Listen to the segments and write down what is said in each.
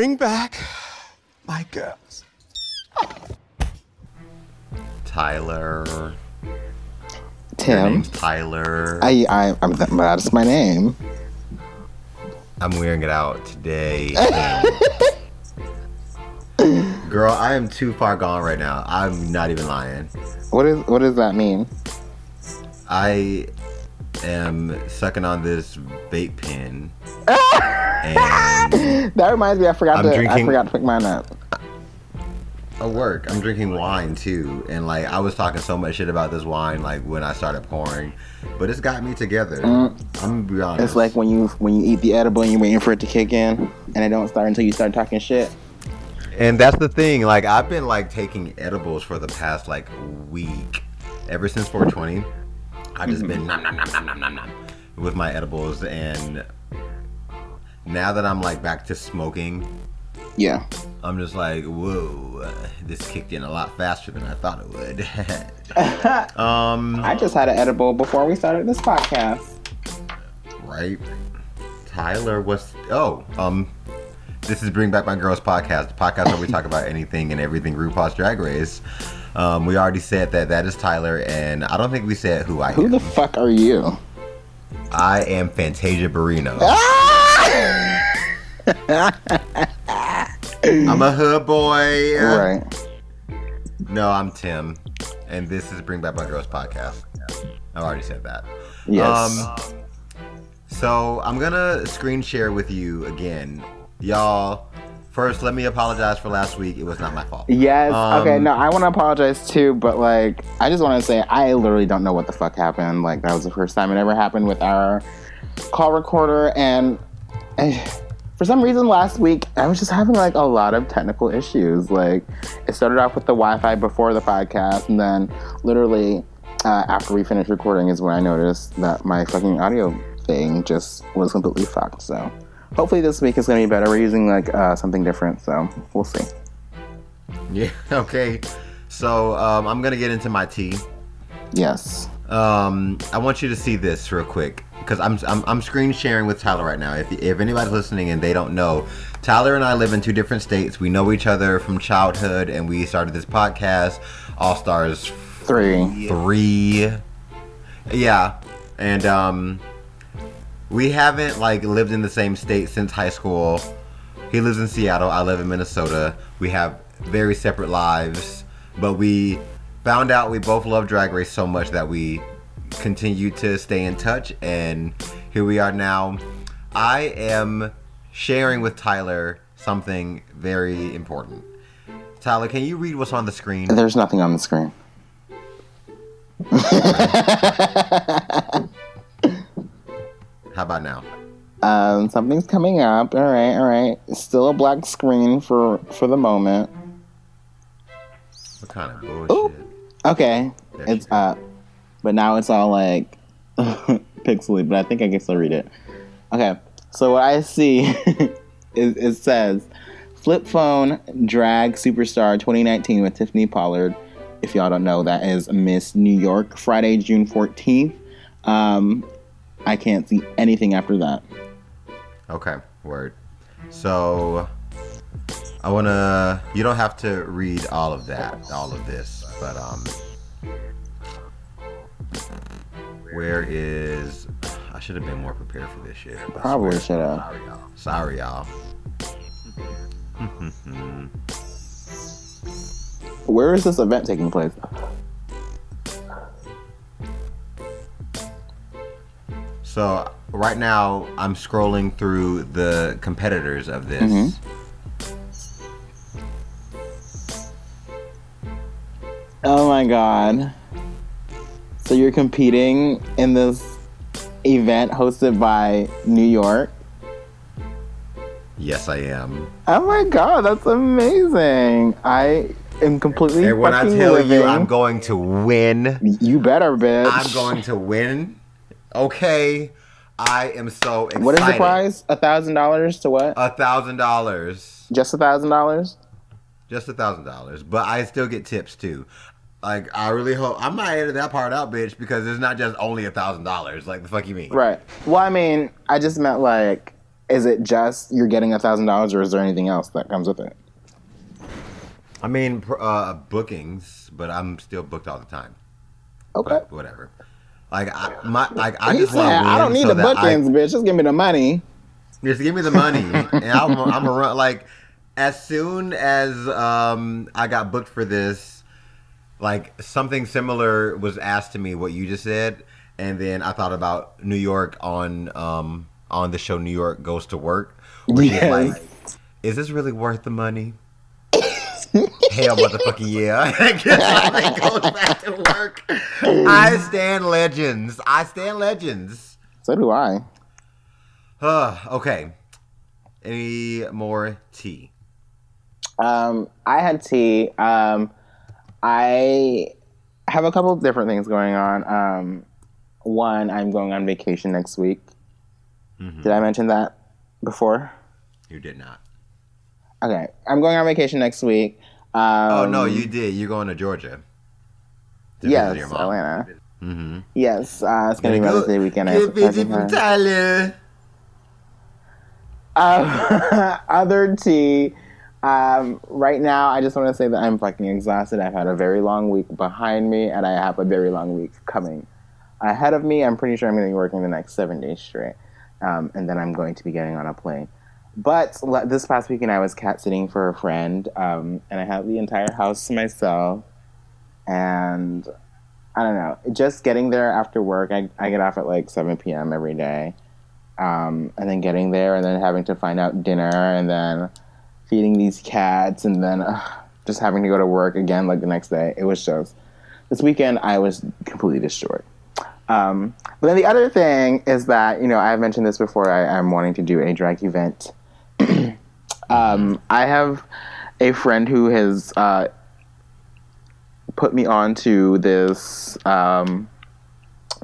bring back my girls. Tyler. Tim. Tyler. I, I, I'm, that's my name. I'm wearing it out today. Girl, I am too far gone right now. I'm not even lying. What is, what does that mean? I am sucking on this vape pen. and That reminds me, I forgot I'm to, I forgot to pick mine up. at work, I'm drinking wine too. And like I was talking so much shit about this wine like when I started pouring. But it's got me together. I'm gonna be honest. Mm. It's like when you when you eat the edible and you're waiting for it to kick in, and it don't start until you start talking shit. And that's the thing. Like I've been like taking edibles for the past like week, ever since 420. I've just been nom nom nom nom nom nom nom with my edibles, and now that I'm like back to smoking, Yeah. I'm just like, whoa, uh, this kicked in a lot faster than I thought it would. um, I just had an edible before we started this podcast. right? Tyler, what's oh um. This is Bring Back My Girls podcast, the podcast where we talk about anything and everything RuPaul's Drag Race. Um, we already said that that is Tyler, and I don't think we said who I Who am. the fuck are you? I am Fantasia Barrino. I'm a hood boy. Right. No, I'm Tim, and this is Bring Back My Girls podcast. I've already said that. Yes. Um, so I'm gonna screen share with you again, y'all. First, let me apologize for last week. It was not my fault. yes. um, okay. No, I want to apologize too, but like, I just want to say I literally don't know what the fuck happened. Like, that was the first time it ever happened with our call recorder, and eh, for some reason last week I was just having like a lot of technical issues. Like, it started off with the Wi-Fi before the podcast, and then literally uh, after we finished recording is when I noticed that my fucking audio thing just was completely fucked. So. Hopefully this week is gonna be better. We're using like uh, something different, so we'll see. Yeah. Okay. So um, I'm gonna get into my tea. Yes. Um, I want you to see this real quick because I'm, I'm I'm screen sharing with Tyler right now. If if anybody's listening and they don't know, Tyler and I live in two different states. We know each other from childhood, and we started this podcast, All Stars Three. three. Yeah, and um, we haven't like lived in the same state since high school. He lives in Seattle. I live in Minnesota. We have very separate lives, but we found out we both love Drag Race so much that we continue to stay in touch, and here we are now. I am sharing with Tyler something very important. Tyler, can you read what's on the screen? There's nothing on the screen. How about now? Um, something's coming up. All right, all right. Still a black screen for for the moment. What kind of bullshit? Okay, There it's up, but now it's all like pixely. But I think I can still read it. Okay, so what I see is it says flip phone drag superstar 2019 with Tiffany Pollard. If y'all don't know, that is Miss New York, Friday, June 14th. Um, I can't see anything after that. Okay, word. So I wanna. You don't have to read all of that, all of this, but um, where is? I should have been more prepared for this shit. Probably should have. Sorry, y'all. Where is this event taking place? So right now I'm scrolling through the competitors of this. Mm-hmm. Oh my god. So you're competing in this event hosted by New York? Yes, I am. Oh my god, that's amazing. I am completely And when I tell living. you, I'm going to win, You better, bitch. I'm going to win. Okay, I am so excited. What is the prize? A thousand dollars to what? A thousand dollars, Just a thousand dollars? just a thousand dollars. But I still get tips too. Like I really hope I might editing that part out, bitch, because it's not just only a thousand dollars. Like the fuck you mean? Right. Well, I mean, I just meant like is it just you're getting a thousand dollars, or is there anything else that comes with it? I mean, uh, bookings, but I'm still booked all the time. Okay. But whatever. Like I, my, like I He just said, want to win. I don't need so the that I- bookings, bitch. Just give me the money. Just give me the money, and I'm, I'm a run. Like as soon as um I got booked for this, like something similar was asked to me. What you just said, and then I thought about New York on um on the show New York Goes to Work. She's Yes. like, is this really worth the money? Hell, motherfucking yeah! I goes back to work. I stand legends. I stand legends. So do I. Uh, okay. Any more tea? Um, I had tea. Um, I have a couple of different things going on. Um, one, I'm going on vacation next week. Mm-hmm. Did I mention that before? You did not. Okay, I'm going on vacation next week. Um, Oh no, you did. You're going to Georgia. to Yes. Atlanta. Mm-hmm. Yes, uh, it's gonna be Mother's Day weekend. I have Good to visit present from. Tyler. Um, other tea. Um, right now, I just want to say that I'm fucking exhausted. I've had a very long week behind me, and I have a very long week coming ahead of me. I'm pretty sure I'm going to be working the next seven days straight, um, and then I'm going to be getting on a plane. But le- this past weekend, I was cat sitting for a friend, um, and I had the entire house to myself. And I don't know, just getting there after work. I, I get off at like 7 p.m. every day um, and then getting there and then having to find out dinner and then feeding these cats and then uh, just having to go to work again like the next day. It was just this weekend I was completely destroyed. Um, but then the other thing is that you know I've mentioned this before. I, I'm wanting to do a drag event. um, I have a friend who has uh, put me on to this um,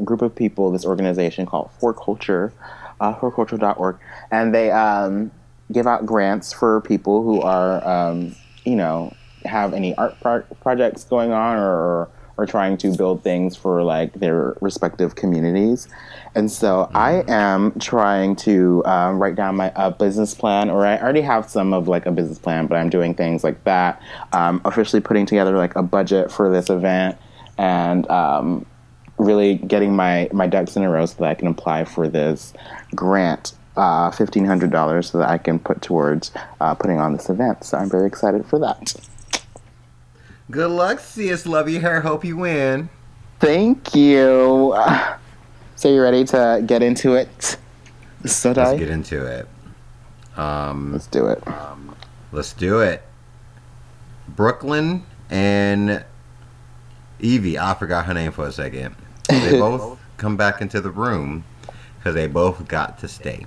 group of people, this organization called For Culture, uh, forculture.org, and they um, give out grants for people who are, um, you know, have any art pro- projects going on or, or trying to build things for like their respective communities. And so I am trying to um, write down my uh, business plan, or I already have some of like a business plan, but I'm doing things like that. Um, officially putting together like a budget for this event and um, really getting my, my ducks in a row so that I can apply for this grant, uh, $1,500, so that I can put towards uh, putting on this event. So I'm very excited for that. Good luck, sis. Love your hair. Hope you win. Thank you. So you ready to get into it? So Let's get into it. Um, Let's do it. Um, let's do it. Brooke Lynn and Yvie. I forgot her name for a second. They both come back into the room because they both got to stay.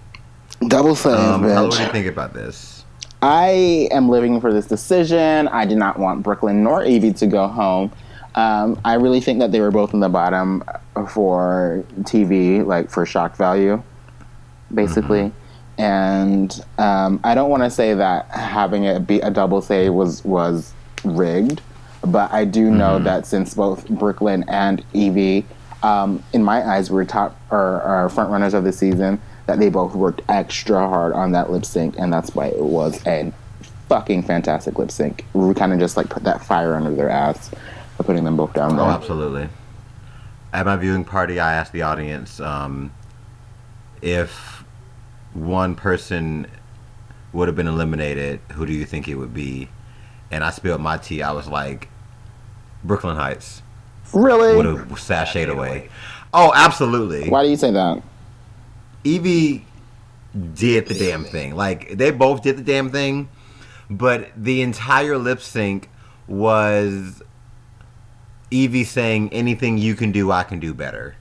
Double save, Um, Tyler, what do you think about this? I am living for this decision. I did not want Brooke Lynn nor Yvie to go home. Um, I really think that they were both in the bottom for TV, like for shock value, basically. And um, I don't want to say that having it be a double say was was rigged, but I do know that since both Brooke Lynn and Yvie, um, in my eyes, were top or, or front runners of the season, that they both worked extra hard on that lip sync, and that's why it was a fucking fantastic lip sync. We kind of just like put that fire under their ass by putting them both down Oh, there. absolutely. At my viewing party, I asked the audience um, if one person would have been eliminated, who do you think it would be? And I spilled my tea. I was like, Brooke Lynn Hytes Really? would have sashayed away. Oh, absolutely. Why do you say that? Yvie did the damn thing. Like they both did the damn thing, but the entire lip sync was Yvie saying, "Anything you can do, I can do better."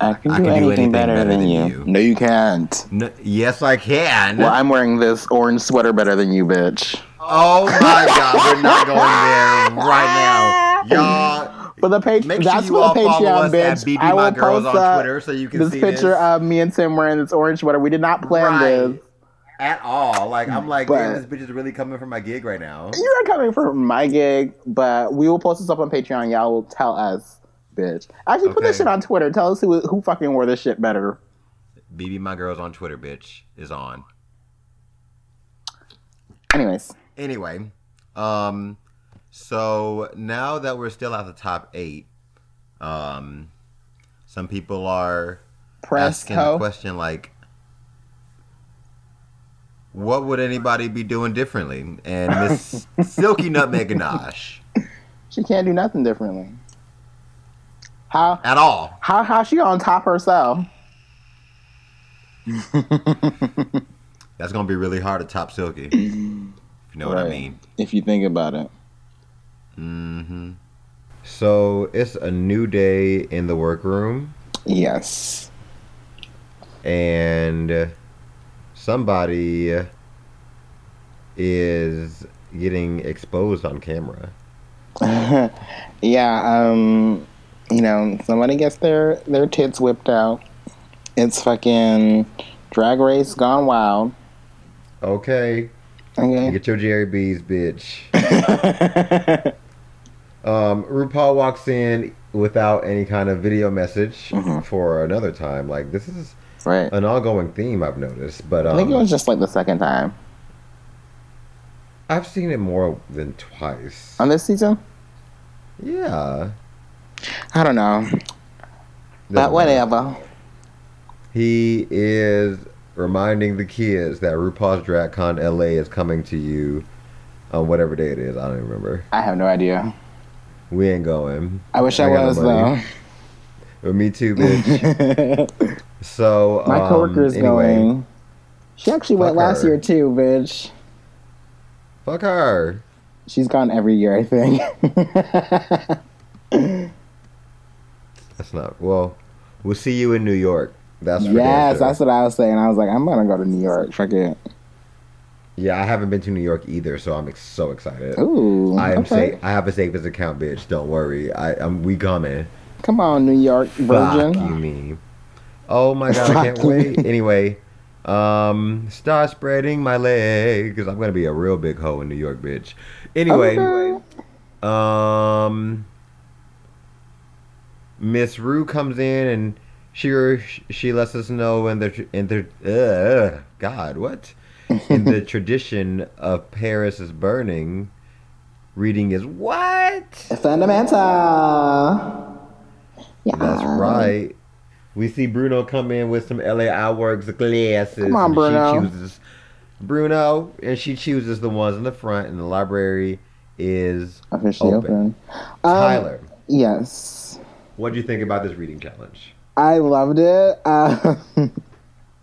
I can I do can do anything, anything better, better than, than you. you. No, you can't. No, yes, I can. Well, I'm wearing this orange sweater better than you, bitch. oh my god, we're not going there right now, y'all. For the page, Make sure that's you for the Patreon, bitch. I will Girls post on Twitter so you can this see picture this. of me and Tim wearing this orange sweater. We did not plan Right. this. At all, like I'm like, But- damn, this bitch is really coming for my gig right now. You are coming for my gig, but we will post this up on Patreon. Y'all will tell us, bitch. Actually, put this shit on Twitter. Tell us who who fucking wore this shit better. BB My Girls on Twitter, bitch, is on. Anyways, Anyway, um, so now that we're still at the top eight, um, some people are press asking the question like, what would anybody be doing differently? And Miss Silky Nutmeg Ganache She can't do nothing differently. How at all. how how she on top herself? That's gonna be really hard to top Silky. If you know what I mean. If you think about it. Hmm So it's a new day in the workroom. Yes. and somebody is getting exposed on camera. yeah, um, you know, somebody gets their their tits whipped out. It's fucking drag race gone wild. Okay, Okay. get your Jerry B's, bitch. Um, RuPaul walks in without any kind of video message Mhm. for another time. Like this is right. an ongoing theme I've noticed, but I um, think it was just like the second time I've seen it more than twice. on this season. yeah, I don't know, Doesn't but matter. whatever. He is reminding the kids that RuPaul's DragCon LA is coming to you on whatever day it is. I don't even remember. I have no idea. We ain't going. I wish I, I was though. Me too, bitch. so My um, coworker is anyway, going. She actually went last her. year too, bitch. Fuck her. She's gone every year, I think. That's not well. We'll see you in New York. That's yes, sure. that's what I was saying. I was like, I'm gonna go to New York. Fuck it. Yeah, I haven't been to New York either, so I'm ex- so excited. Ooh, I am okay. safe. I have a safest account, bitch. Don't worry. I am. We coming. Come on, New York Virgin. Fuck you, me. Oh my god, I can't wait. Anyway, um, start spreading my legs. I'm gonna be a real big hoe in New York, bitch. Anyway, Okay. um, Miss Rue comes in and she she lets us know in the in the uh, God what in the tradition of Paris is burning. Reading is what? Fundamental. Yeah. That's right. We see Bruno come in with some LA Outworks glasses. Come on, Bruno. She chooses Bruno, and she chooses the ones in the front, and the library is Officially Open. open. Um, Tyler. Yes. What do you think about this reading challenge? I loved it. Uh,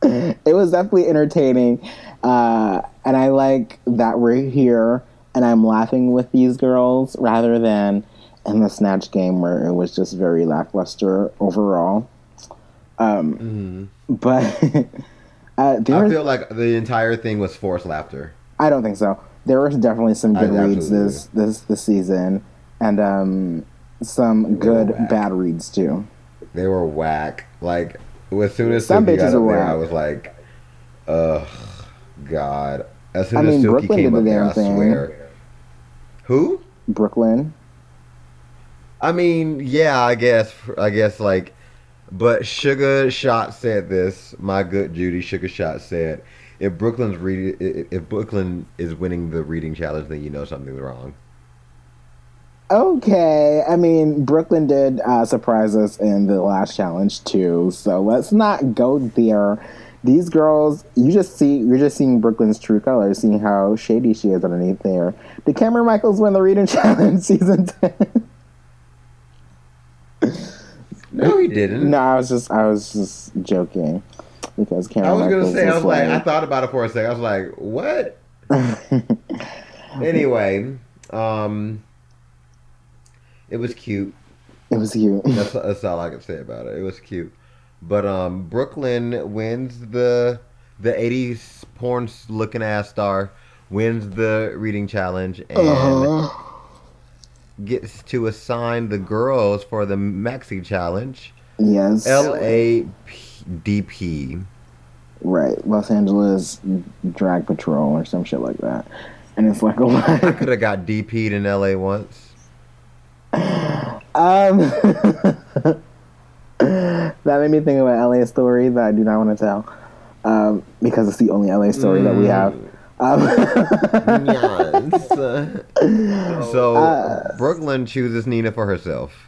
it was definitely entertaining. Uh, and I like that we're here and I'm laughing with these girls rather than in the Snatch game where it was just very lackluster overall. Um, But uh, I was, feel like the entire thing was forced laughter. I don't think so. There was definitely some I good reads this this this season, and um, some good bad reads too. They were whack. Like as soon as Some Silky got up there. I was like, ugh, God. As soon I as mean, Silky Brooke Lynn came up the there, I thing. swear. Who? Brooke Lynn. I mean, yeah, I guess, I guess, like, but Sugar Shot said this. My good Judy Sugar Shot said, "If Brooke Lynn's reading, if Brooke Lynn is winning the reading challenge, then you know something's wrong." Okay, I mean Brooke Lynn did uh, surprise us in the last challenge too, so let's not go there. These girls, you just see, you're just seeing Brooke Lynn's true colors, seeing how shady she is underneath there. Did Cameron Michaels win the reading challenge season ten? No, he didn't. no, I was just, I was just joking because Cameron. I was Michaels gonna say, I was like, I thought about it for a second. I was like, what? anyway, um, it was cute. it was cute. That's, that's all I can say about it. It was cute, but um, Brooke Lynn wins the the '80s porn looking ass star wins the reading challenge and Uh-huh. gets to assign the girls for the maxi challenge. Yes, LADP. right. Los Angeles Drag Patrol or some shit like that, and it's like a lot. I could have got DP'd in LA once. Um, that made me think of an LA story that I do not want to tell, um, because it's the only LA story that we have. Um, yes. so Uh, Brooke Lynn chooses Nina for herself.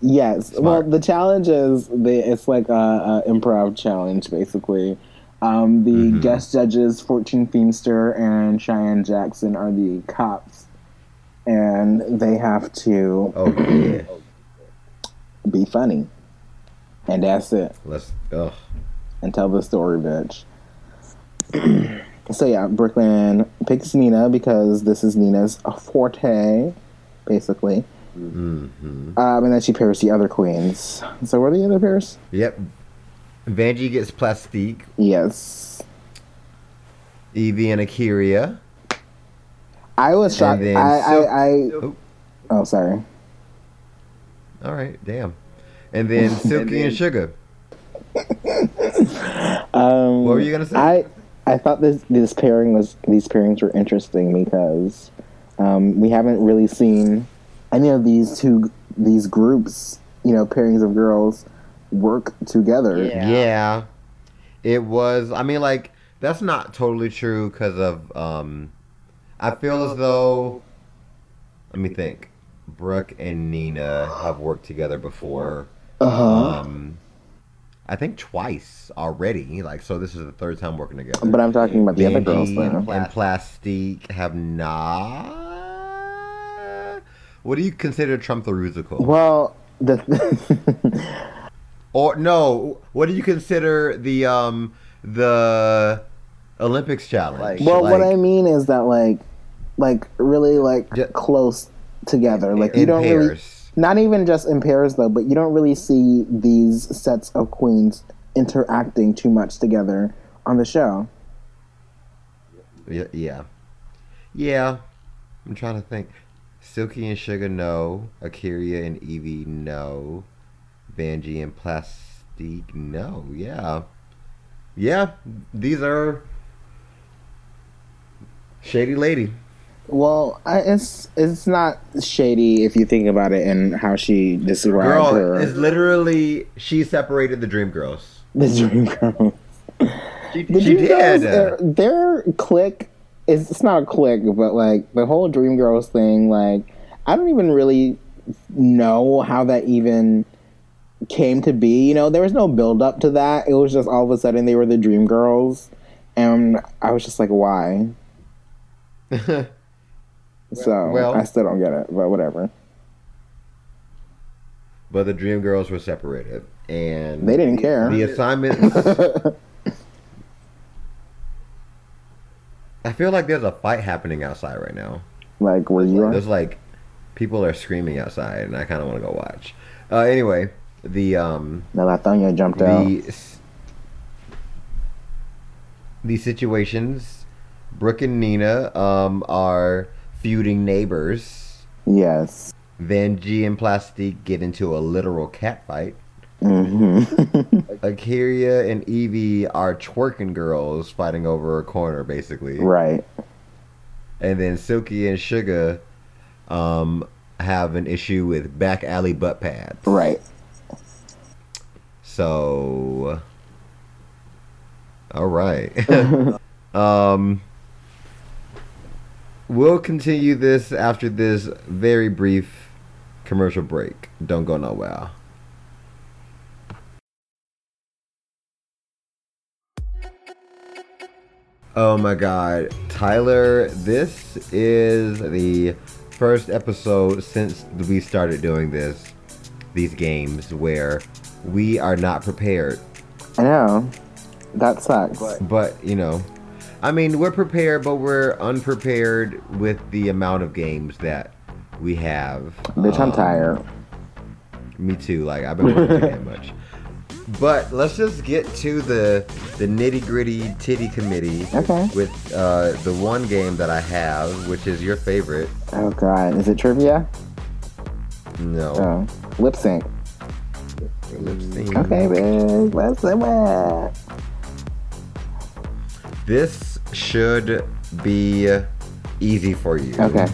yes. Well, the challenge is the it's like a, a improv challenge basically. Um, the Mm-hmm. guest judges, Fortune Feimster and Cheyenne Jackson, are the cops, and they have to Oh yeah. be funny, and that's it. Let's. Ugh. and tell the story, bitch. so yeah, Brooke Lynn picks Nina because this is Nina's forte, basically. Mm-hmm. Um, and then she pairs the other queens. So what are the other pairs? Yep. Vanjie gets Plastique. Yes. Yvie and A'keria. I was shocked. Then I, I, I, Oh, oh, sorry. all right. Damn. And then Silky and Shuga. Um, What were you gonna say? I, I thought this this pairing was these pairings were interesting because um, we haven't really seen any of these two these groups, you know, pairings of girls work together. Yeah. Yeah. It was. I mean, like that's not totally true because of. um I feel as though. Let me think. Brooke and Nina have worked together before. Uh huh. Um, I think twice already. Like, so this is the third time working together. But I'm talking about the other girls though. and Plastique have not. What do you consider Trump the Rusical? Well, the Or no, what do you consider the um the Olympics challenge? Like- well, what I mean is that like, like really like Ju- close together. Like you don't really, pairs. not even just in pairs though, but you don't really see these sets of queens interacting too much together on the show. Yeah, yeah, yeah. I'm trying to think. Silky and Shuga, no. A'keria and Yvie, no. Vanjie and Plastique, no. Yeah, yeah. These are shady lady. Well, I, it's it's not shady if you think about it and how she described Girl, her it's literally she separated the Dream Girls. the dream girl. She, The She Dream Girls, did. their, their clique is it's not a clique, but like the whole Dream Girls thing, like I don't even really know how that even came to be. You know, there was no build up to that. It was just all of a sudden they were the Dream Girls, and I was just like, why? So Well- I still don't get it, but whatever. but the Dream Girls were separated, and They didn't care. the assignments. I feel like there's a fight happening outside right now. like where you are. There's like people are screaming outside, and I kind of want to go watch. Uh, anyway, the um Now Latonya jumped out. the s- the situations, Brooke and Nina um are feuding neighbors. Yes. Vanjie and Plastique get into a literal cat fight. hmm A'keria and Yvie are twerking girls fighting over a corner, basically. right. And then Silky and Shuga um, have an issue with back alley butt pads. Right. So, all right. um, we'll continue this after this very brief commercial break. Don't go nowhere. Oh my god. Tyler, this is the first episode since we started doing this, these games, where we are not prepared. I know. That sucks. But, you know, I mean, we're prepared, but we're unprepared with the amount of games that we have. Bitch, I'm Um, tired. Me too. Like, I've been working that much. But let's just get to the the nitty gritty titty committee Okay. with uh, the one game that I have, which is your favorite. Oh god. Is it trivia? No, Oh. Lip sync. lip sync. Okay, bitch. Let's do it. This should be easy for you. Okay.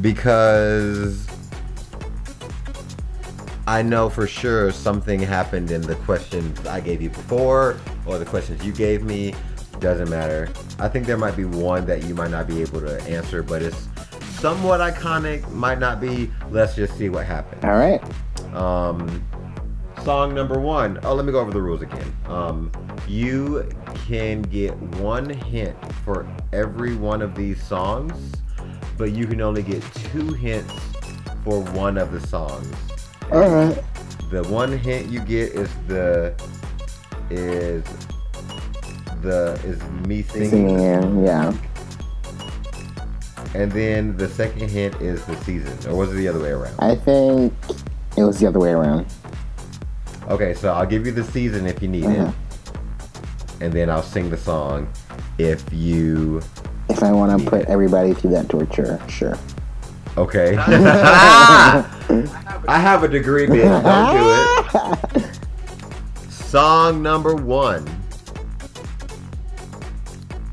Because I know for sure something happened in the questions I gave you before or the questions you gave me Doesn't matter. I think there might be one that you might not be able to answer, but it's somewhat iconic. Might not be. Let's just see what happens. All right. Um, song number one. Oh, let me go over the rules again. Um, you can get one hint for every one of these songs, but you can only get two hints for one of the songs. All right. The one hint you get is the is the is me singing, Singing, yeah. and then the second hint is the season, or was it the other way around? I think it was the other way around. Okay, so I'll give you the season if you need Uh-huh. it, and then I'll sing the song if you. If I want to put everybody through that torture, sure. Okay. I have a degree, bitch. Don't do it. Song number one.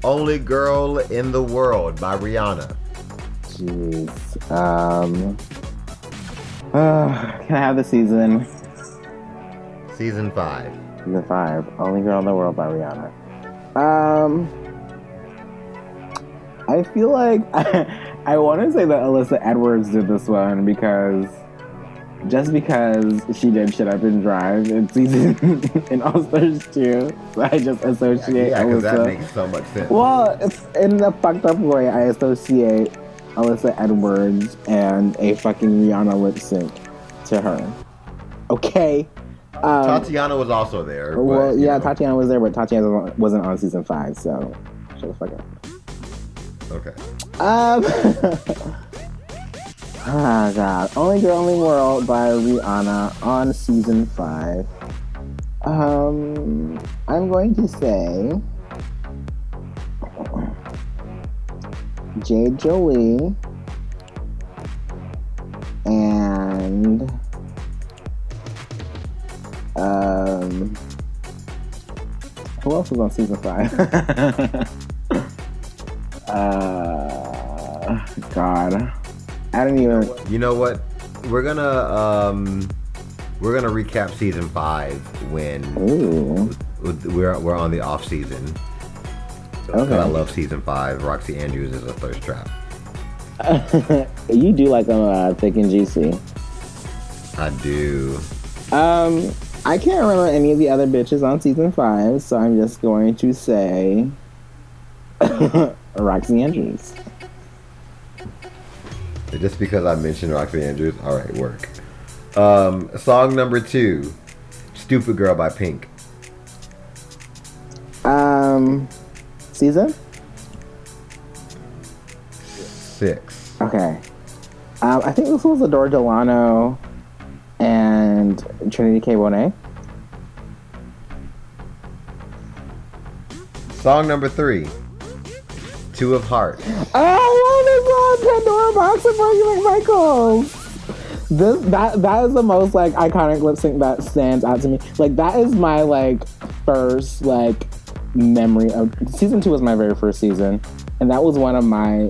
Only Girl in the World by Rihanna. Jeez. Um. uh, can I have the season? Season five. Season five. Only Girl in the World by Rihanna. Um. I feel like I, want to say that Alyssa Edwards did this one because just because she did Shut Up and Drive in season in All Stars 2, so I just associate Yeah, because that makes so much sense. Well, it's in the fucked up way, I associate Alyssa Edwards and a fucking Rihanna lip sync to her. Okay. Um, Tatianna was also there. But, well, you yeah, know. Tatianna was there, but Tatianna wasn't on season five, so shut the fuck up. Okay. Um. ah, God. Only Girl, Only World by Rihanna on season five. Um, I'm going to say Jade Jolie and um, who else was on season five? uh, God, I don't even. You know what? We're gonna um, we're gonna recap season five when Ooh, we're we're on the off season. So, Okay. I love season five. Roxxxy Andrews is a thirst trap. you do like them uh, thick and juicy. I do. Um, I can't remember any of the other bitches on season five, so I'm just going to say Roxxxy Andrews. Just because I mentioned Roxxxy Andrews. All right, work. Um, song number two, "Stupid Girl" by Pink. Um, season? Six. Okay. Um, I think this was Adore Delano and Trinity K. Bonet. Song number three, Two of Hearts. Oh, what is on Pandora Boxx of Fergie McMichaels? This that that is the most like iconic lip sync that stands out to me. Like that is my like first like memory of season two was my very first season, and that was one of my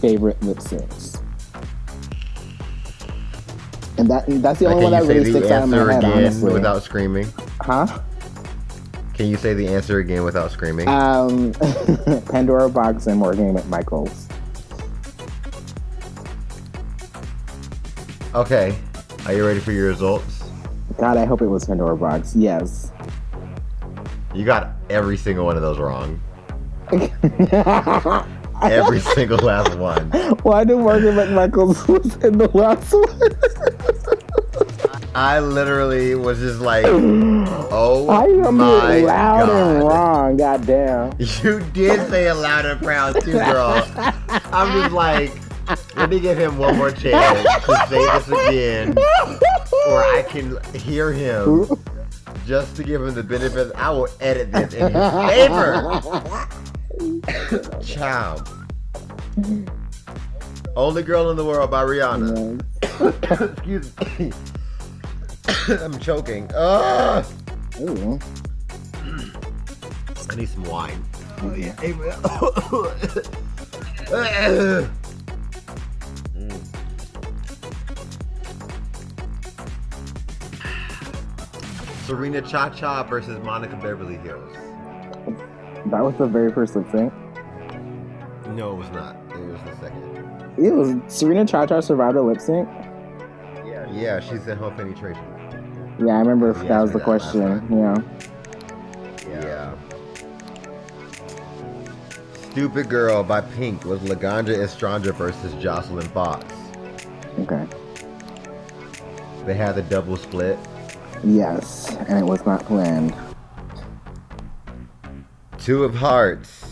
favorite lip syncs. And that that's the only one that really the sticks out in my answer head, again honestly. without screaming? huh? Can you say the answer again without screaming? Um, Pandora Boxx and Morgan McMichaels. okay. Are you ready for your results? God, I hope it was Pandora Boxx. Yes. You got every single one of those wrong. Every single last one. Why did Morgan McMichaels was in the last one? I literally was just like, oh How you gonna my be loud god. and wrong? Goddamn. You did say it loud and proud too, girl. I'm just like, let me give him one more chance to say this again, or I can hear him. Just to give him the benefit, I will edit this in his favor. Child. Mm-hmm. Only Girl in the World by Rihanna. Excuse me. I'm choking. Ugh. Ooh. I need some wine. Oh yeah. Mm. Serena Cha Cha versus Monica Beverly Hillz. That was the very first lip sync. No, it was not. It was the second. It was Serena Cha Cha survived a lip sync. Yeah, she said home penetration. Yeah, I remember You that was the that question. time. Yeah. Yeah. Stupid Girl by Pink was Laganja Estranja versus Joslyn Fox. Okay. They had the double split. Yes, and it was not planned. Two of Hearts.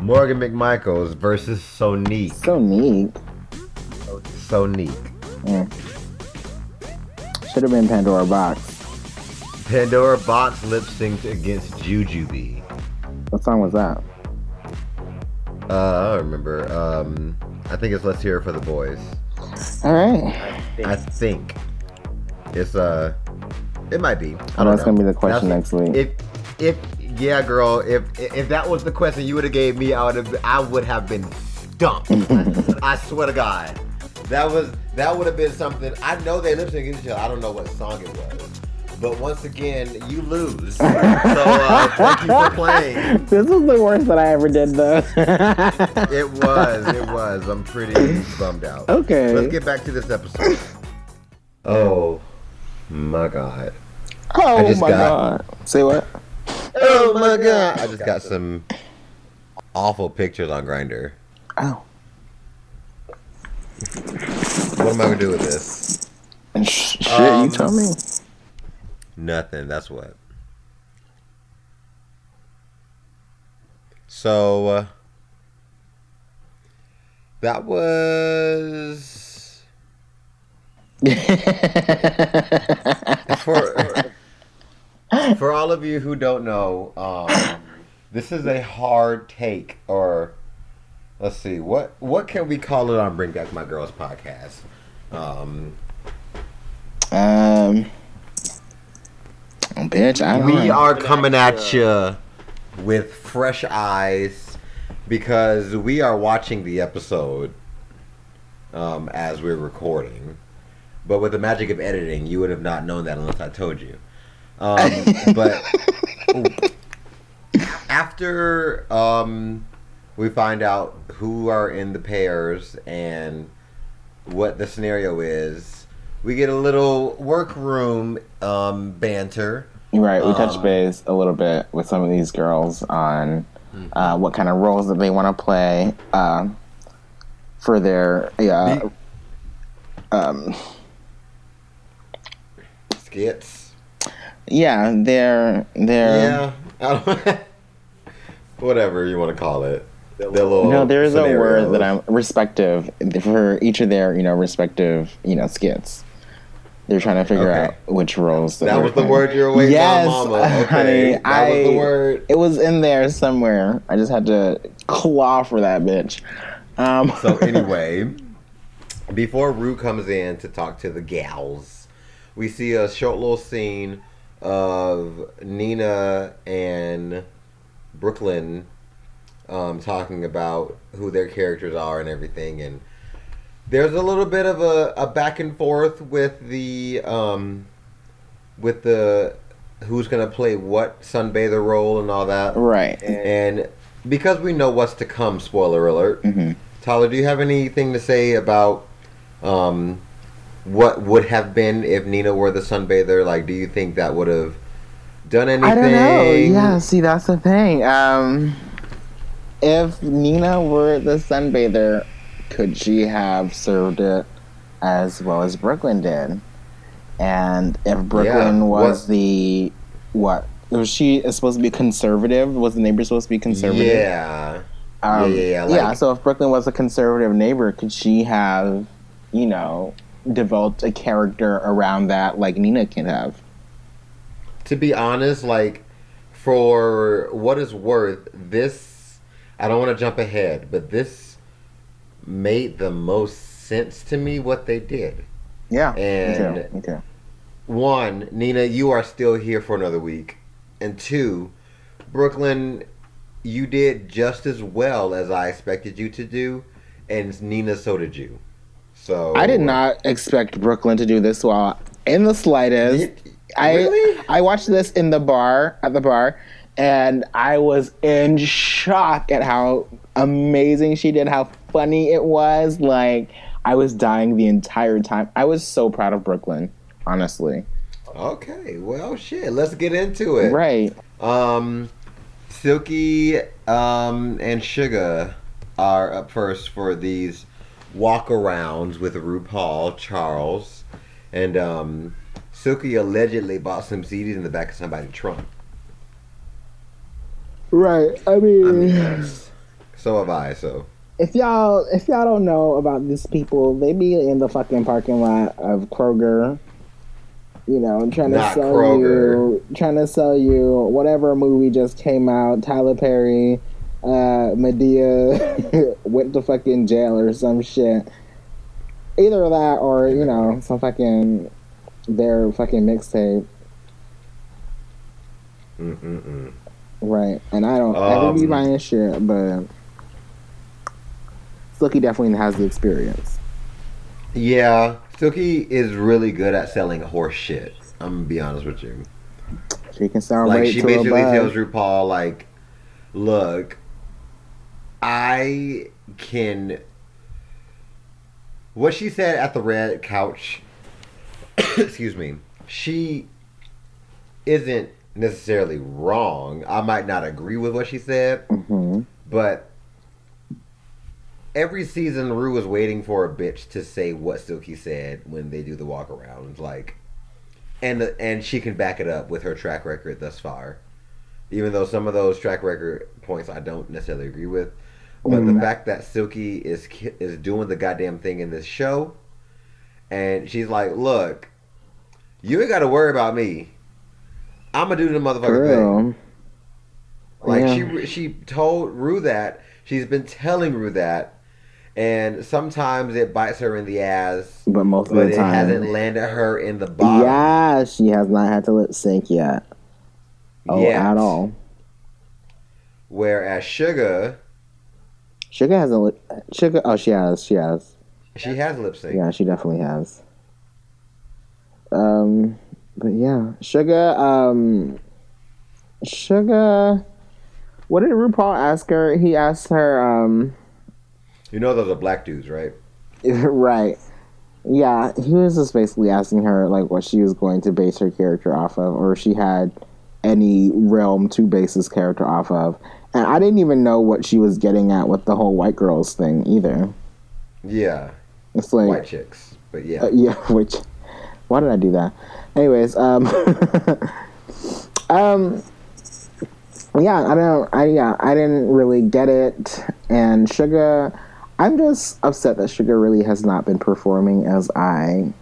Morgan McMichaels versus Sonique. Sonique. Sonique. Should have been Pandora Boxx. Pandora Boxx lip synced against Jujubee. What song was that? Uh, I don't remember. Um, I think it's Let's Hear It for the Boys. All right. I think it's uh, it might be. I don't know. that's know. gonna be the question That's- next week. If if yeah, girl, if if that was the question you would have gave me, I would have I would have been stumped. I swear to God, that was that would have been something. I know they lip sync each other. I don't know what song it was, but once again, you lose. so uh, thank you for playing. This was the worst that I ever did, though. It was. It was. I'm pretty bummed out. Okay. Let's get back to this episode. Oh my god. oh my got- god. Say what? Oh my god. I just got some awful pictures on Grindr. Oh. What am I gonna do with this? Shit, Um, you tell me. Nothing. That's what. So uh, that was for for all of you who don't know, um, this is a hard take, or let's see, what what can we call it on Bring Back My Girls podcast? Um, um. oh, Bitch, I we know. are coming at you with fresh eyes because we are watching the episode um, as we're recording. But with the magic of editing, you would have not known that unless I told you. Um, but after um, we find out who are in the pairs and what the scenario is, we get a little workroom um, banter. Right, we touch Um, base a little bit with some of these girls on Mm-hmm. uh, what kind of roles that they want to play uh, for their yeah. Um, Skits. Yeah, they're Yeah. I don't- Whatever you want to call it. Their little no, there is a word that I'm respective for each of their you know respective you know skits. They're trying to figure Okay. out which roles. That they're was the playing. word you were waiting yes, on, Mama. Okay. honey, that I, was the word. It was in there somewhere. I just had to claw for that bitch. Um, So anyway, before Rue comes in to talk to the gals, we see a short little scene of Nina and Brooke Lynn um, talking about who their characters are and everything, and there's a little bit of a, a back and forth with the um, with the who's gonna play what sunbather role and all that. right. And because we know what's to come, spoiler alert. Mhm. Tyler, do you have anything to say about um, what would have been if Nina were the sunbather? Like, do you think that would have done anything? I don't know. Yeah, see, that's the thing. Um, if Nina were the sunbather, could she have served it as well as Brooke Lynn did? And if Brooke Lynn Yeah, was what- the what was she supposed to be conservative? Was the neighbor supposed to be conservative? Yeah. Um, Yeah, yeah, yeah, yeah. So if Brooke Lynn was a conservative neighbor, could she have, you know, developed a character around that like Nina can have? To be honest, like, for what is worth, this, I don't want to jump ahead, but this made the most sense to me what they did. Yeah. And- me too. Me too. one, Nina, you are still here for another week. And two, Brooke Lynn, you did just as well as I expected you to do. And Nina, so did you. So I did not expect Brooke Lynn to do this well in the slightest. You- I really? I watched this in the bar at the bar, and I was in shock at how amazing she did, how funny it was. Like I was dying the entire time. I was so proud of Brooke Lynn, honestly. Okay, well, shit. Let's get into it. Right. Um, Silky um, and Shuga are up first for these walk arounds with RuPaul Charles, and um, Silky allegedly bought some CDs in the back of somebody's trunk. Right. I I mean, mean, so have I. So if y'all if y'all don't know about these people, they be in the fucking parking lot of Kroger. You know, trying to sell Kroger. you, trying to sell you whatever movie just came out. Tyler Perry, uh, Madea went to fucking jail or some shit. Either that or you know some fucking their fucking mixtape, Mm-mm-mm. right? And I don't ever be Um, buying shit, but Silky definitely has the experience. yeah, Silky is really good at selling horse shit. I'm gonna be honest with you. She can sound like she basically tells RuPaul like, look, I can. What she said at the red couch, excuse me, she isn't necessarily wrong. I might not agree with what she said, Mhm. but every season Ru is waiting for a bitch to say what Silky said when they do the walk around. Like and and she can back it up with her track record thus far. Even though some of those track record points I don't necessarily agree with, but the Mm. fact that Silky is is doing the goddamn thing in this show, and she's like, "Look, you ain't got to worry about me. I'm gonna do the motherfucker thing." Like Yeah. she she told Ru that she's been telling Ru that, and sometimes it bites her in the ass, But most of the it time. It hasn't landed her in the bottom. Yeah, she has not had to lip sync yet. Oh, yet. at all. Whereas Shuga, Shuga hasn't lip. Shuga. Oh, she has. She has. she has lipstick. Yeah, she definitely has. Um, but yeah, Shuga. Um, Shuga. What did RuPaul ask her? He asked her. Um, You know those are black dudes, right? right. Yeah, he was just basically asking her like what she was going to base her character off of, or if she had any realm to base this character off of. And I didn't even know what she was getting at with the whole white girls thing either. Yeah, It's like white chicks. But yeah, Uh, yeah, which why did I do that? Anyways, um, um, yeah, I don't, I yeah, I didn't really get it. And Shuga, I'm just upset that Shuga really has not been performing as I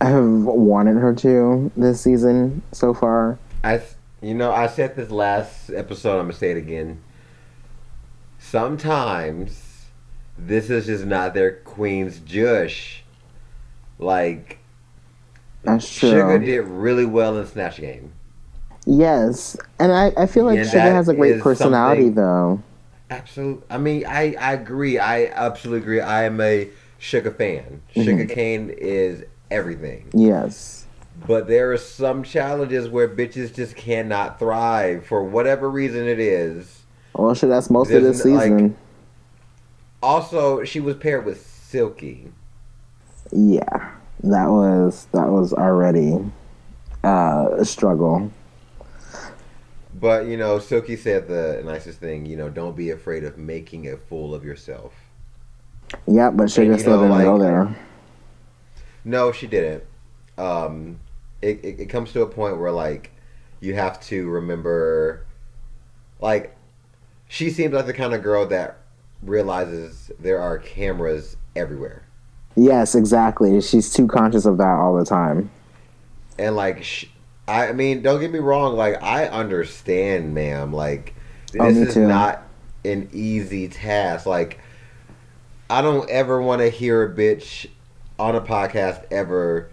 have wanted her to this season so far. I th- you know I said this last episode. I'm gonna say it again. Sometimes this is just not their queen's jush. Like That's true. Shuga did really well in Snatch Game. Yes, and I, I feel like Yeah, Shuga has a great personality though. Absolutely. I mean, I, I agree. I absolutely agree. I am a Shuga fan. Mm-hmm. Shuga Cain is everything. Yes. But there are some challenges where bitches just cannot thrive for whatever reason it is. Well, shit, that's most of this There's, like- season. Also, she was paired with Silky. Yeah, that was that was already uh, a struggle. But, you know, Silky said the nicest thing, you know, don't be afraid of making a fool of yourself. Yeah, but Shuga you still know, didn't like- go there. No, she didn't. Um, it, it, it comes to a point where, like, you have to remember, like, she seems like the kind of girl that realizes there are cameras everywhere. Yes, exactly. She's too conscious of that all the time. And, like, sh- I mean, don't get me wrong, like, I understand, ma'am. Like, Oh, this is too. not an easy task. Like, I don't ever want to hear a bitch on a podcast ever.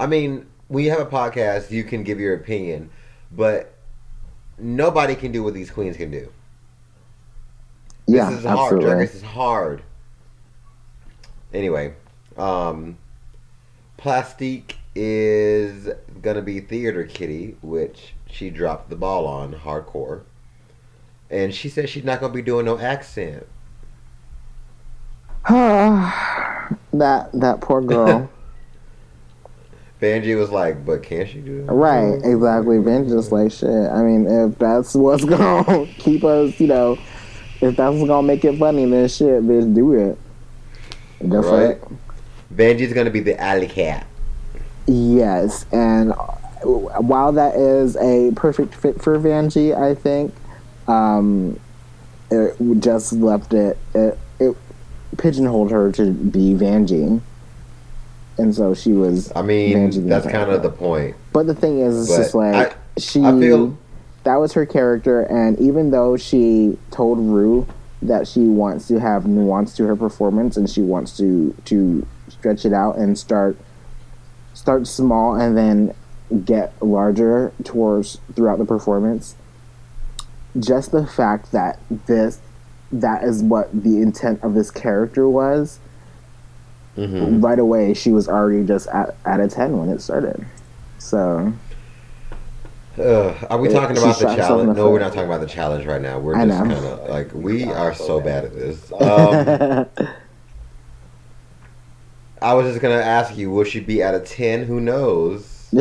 I mean, when you have a podcast, you can give your opinion, but nobody can do what these queens can do. Yeah, this is hard. Drag absolutely. Race is hard. Anyway, um, Plastique is gonna be Theater Kitty, which she dropped the ball on hardcore. And she said she's not gonna be doing no accent. that that poor girl. Vanjie was like, but can she do that? right, exactly. Ben's just like shit. I mean, if that's what's gonna keep us, you know, if that's what's gonna make it funny, then shit, bitch, do it. For Right. it. Vanjie's gonna be the alley cat. Yes, and while that is a perfect fit for Vanjie, I think um, it just left it, it it pigeonholed her to be Vanjie, and so she was. I mean, that's kind of the point. But the thing is, it's But just like I- she. I feel- that was her character, and even though she told Ru that she wants to have nuance to her performance and she wants to to stretch it out and start start small and then get larger towards throughout the performance. Just the fact that this that is what the intent of this character was. Hmm Right away, she was already just at, at a ten when it started. So Uh, are we Yeah, talking about the shot herself in challenge? the No, we're not talking about the challenge right now. We're I just kind of like we are so bad at this. Um, I was just gonna ask you, will she be at a ten? Who knows?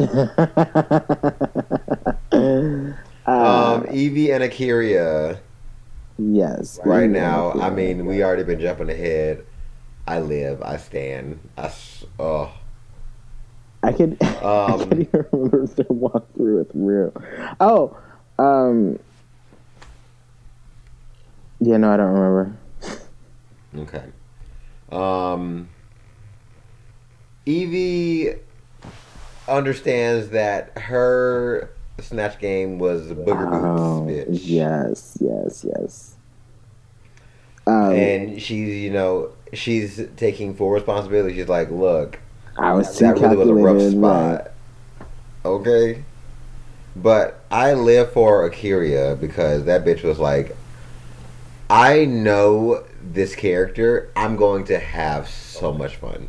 Uh, Um, Yvie and A'keria yes. right now. I mean, we already been jumping ahead. I live. I stand. I. s- Oh. I could. I Um, can't even remember their walkthrough with real. Oh, um. Yeah, no, I don't remember. Okay. Um, Yvie understands that her snatch game was a Booger Oh, Boots, bitch. yes, yes, yes. Um, And she's, you know, she's taking full responsibility. She's like, look, I was that really was a rough spot. Okay. But I live for A'keria because that bitch was like, I know this character. I'm going to have so much fun.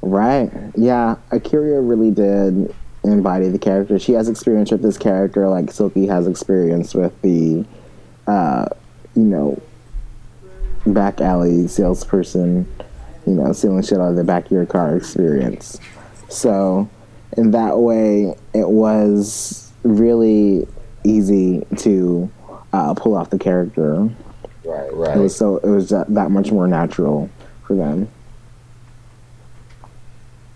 Right. Yeah. A'keria really did embody the character. She has experience with this character, like Silky has experience with the, uh, you know, back alley salesperson, you know, stealing shit out of the back of your car experience. So, in that way, it was really easy to uh, pull off the character. Right, right. It was so it was that, that much more natural for them.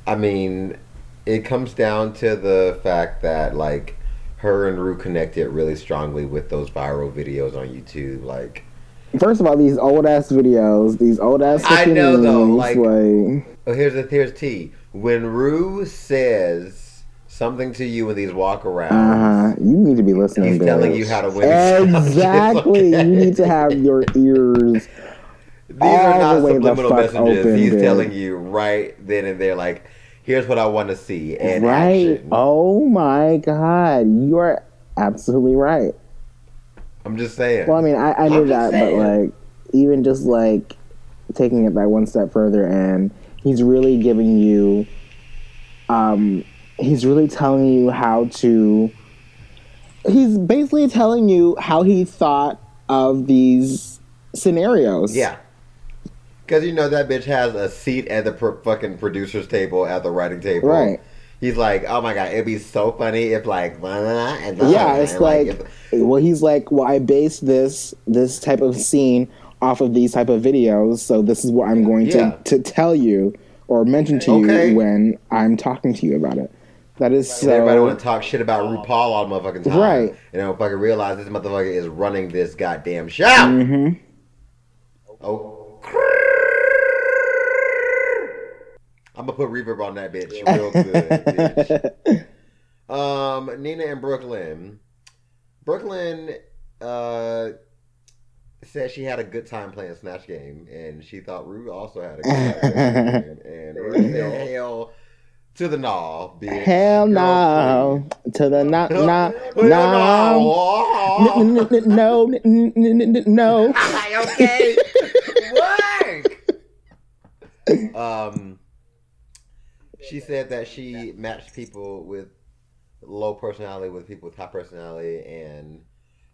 I mean, it comes down to the fact that like her and Ru connected really strongly with those viral videos on YouTube. Like, First of all, these old ass videos, these old ass. I fucking know, though, like- like oh, here's the here's T. When Ru says something to you in these walk arounds, uh huh. You need to be listening. he's bitch. telling you how to win. Exactly. okay? You need to have your ears. These all are not the way subliminal messages. open, he's dude. telling you right then and there, like, here's what I want to see, and right. action. Oh my god. You are absolutely right. I'm just saying. Well, I mean, I, I knew I'm just that, but like, even just like taking it that one step further, and he's really giving you, um, he's really telling you how to. He's basically telling you how he thought of these scenarios. Yeah. Because you know that bitch has a seat at the pro- fucking producer's table at the writing table. Right. He's like, oh my god, it'd be so funny if like, blah, blah, blah, and blah, Yeah, it's and, like, if- well, he's like, well, I based this this type of scene off of these type of videos, so this is what I'm going Yeah. to to tell you or mention to Okay. you when I'm talking to you about it. That is and everybody so want to talk shit about RuPaul all the motherfucking time. Right. And don't fucking realize this motherfucker is running this goddamn show. hmm Oh. I'm gonna put reverb on that bitch real good. bitch. Um, Nina and Brooke Lynn. Brooklyn uh, said she had a good time playing Snatch Game, and she thought Ru also had a good time playing Game. And Ru said, hell to the gnaw, bitch. Hell no to the not please. not no no. no no no no. okay. Work. um, she said that she matched people with low personality with people with high personality, and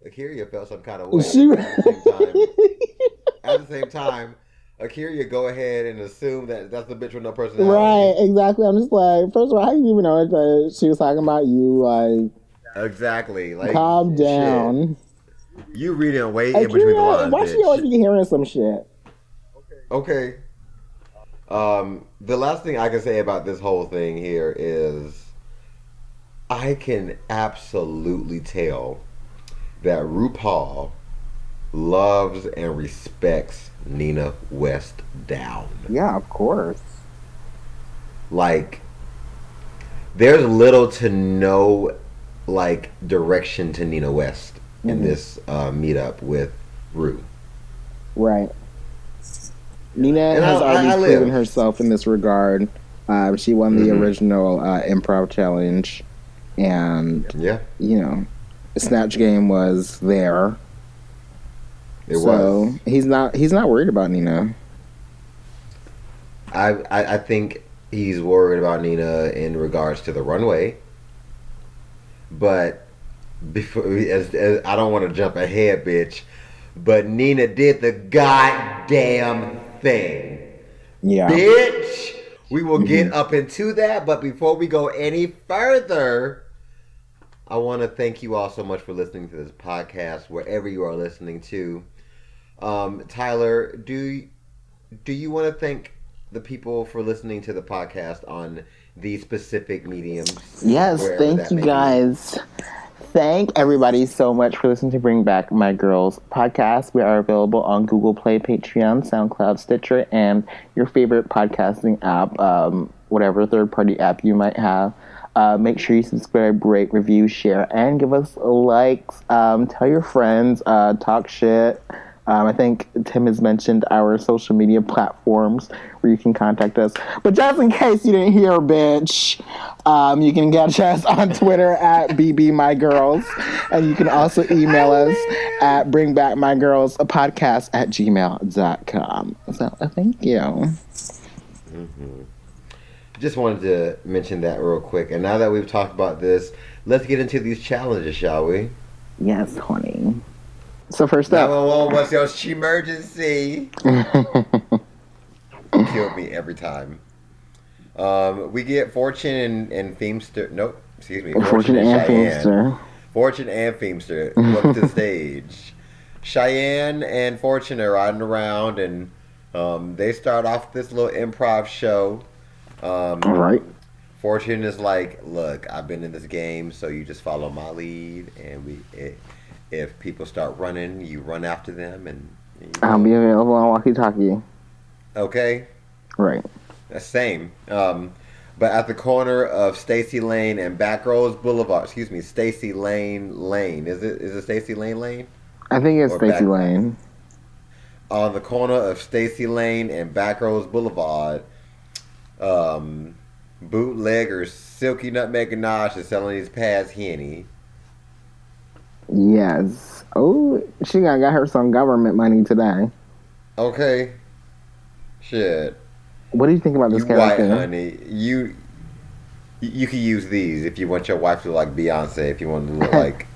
A'keria felt some kind of way. She- at the same time, at the same time, A'keria go ahead and assume that that's the bitch with no personality. Right, exactly. I'm just like, first of all, how do you even know that she was talking about you? Like, Exactly. Like calm shit. down. You reading way in between the A'keria, lines, why she bitch. always be hearing some shit? Okay. Okay. Um, the last thing I can say about this whole thing here is I can absolutely tell that RuPaul loves and respects Nina West down. Yeah, of course. Like there's little to no like direction to Nina West in Mhm. this uh, meetup with Ru. Right. Nina And has I- already I- I proven live. herself in this regard. Um, she won the Mhm. original uh, improv challenge, and Yeah, you know, Snatch Game was there. it so was. he's not he's not worried about Nina. I, I I think he's worried about Nina in regards to the runway, but before as, as I don't want to jump ahead, bitch, but Nina did the goddamn thing, Yeah. bitch. We will get up into that, but before we go any further, I want to thank you all so much for listening to this podcast, wherever you are listening to. Um, Tyler, do do you want to thank the people for listening to the podcast on these specific mediums? Yes, thank you guys. be? Thank everybody so much for listening to Bring Back My Girls podcast. We are available on Google Play, Patreon, SoundCloud, Stitcher, and your favorite podcasting app, um, whatever third party app you might have. Uh, make sure you subscribe, rate, review, share, and give us likes. Um, tell your friends, uh, talk shit. Um, I think Tim has mentioned our social media platforms where you can contact us. But just in case you didn't hear, bitch, um, you can catch us on Twitter at BBMyGirls. And you can also email us at bringbackmygirlspodcast at gmail.com. So uh, thank you. Just wanted to mention that real quick. And now that we've talked about this, let's get into these challenges, shall we? Yes, honey. So first up, 911, what's your emergency? Killed me every time. Um, we get Fortune and, and Feimster. Nope, excuse me. Fortune and Cheyenne. Feimster. Fortune and Feimster. Welcome to the stage. Cheyenne and Fortune are riding around, and um, they start off this little improv show. Um, All right. Fortune is like, look, I've been in this game, so you just follow my lead, and we, it, if people start running, you run after them, and you I'll be available on Walkie Talkie. okay, Right. the same. Um, but at the corner of Stacy Lane and Backrose Boulevard, excuse me, Stacy Lane Lane, is it is it Stacy Lane Lane? I think it's Stacy Lane. on the corner of Stacy Lane and Backrose Boulevard, um, bootlegger Silky Nutmeg Ganache is selling these pads henny. Yes. Oh, she got, got her some government money today. Okay. Shit. What do you think about this You white character? honey. You you can use these if you want your wife to look like Beyonce, if you want to look like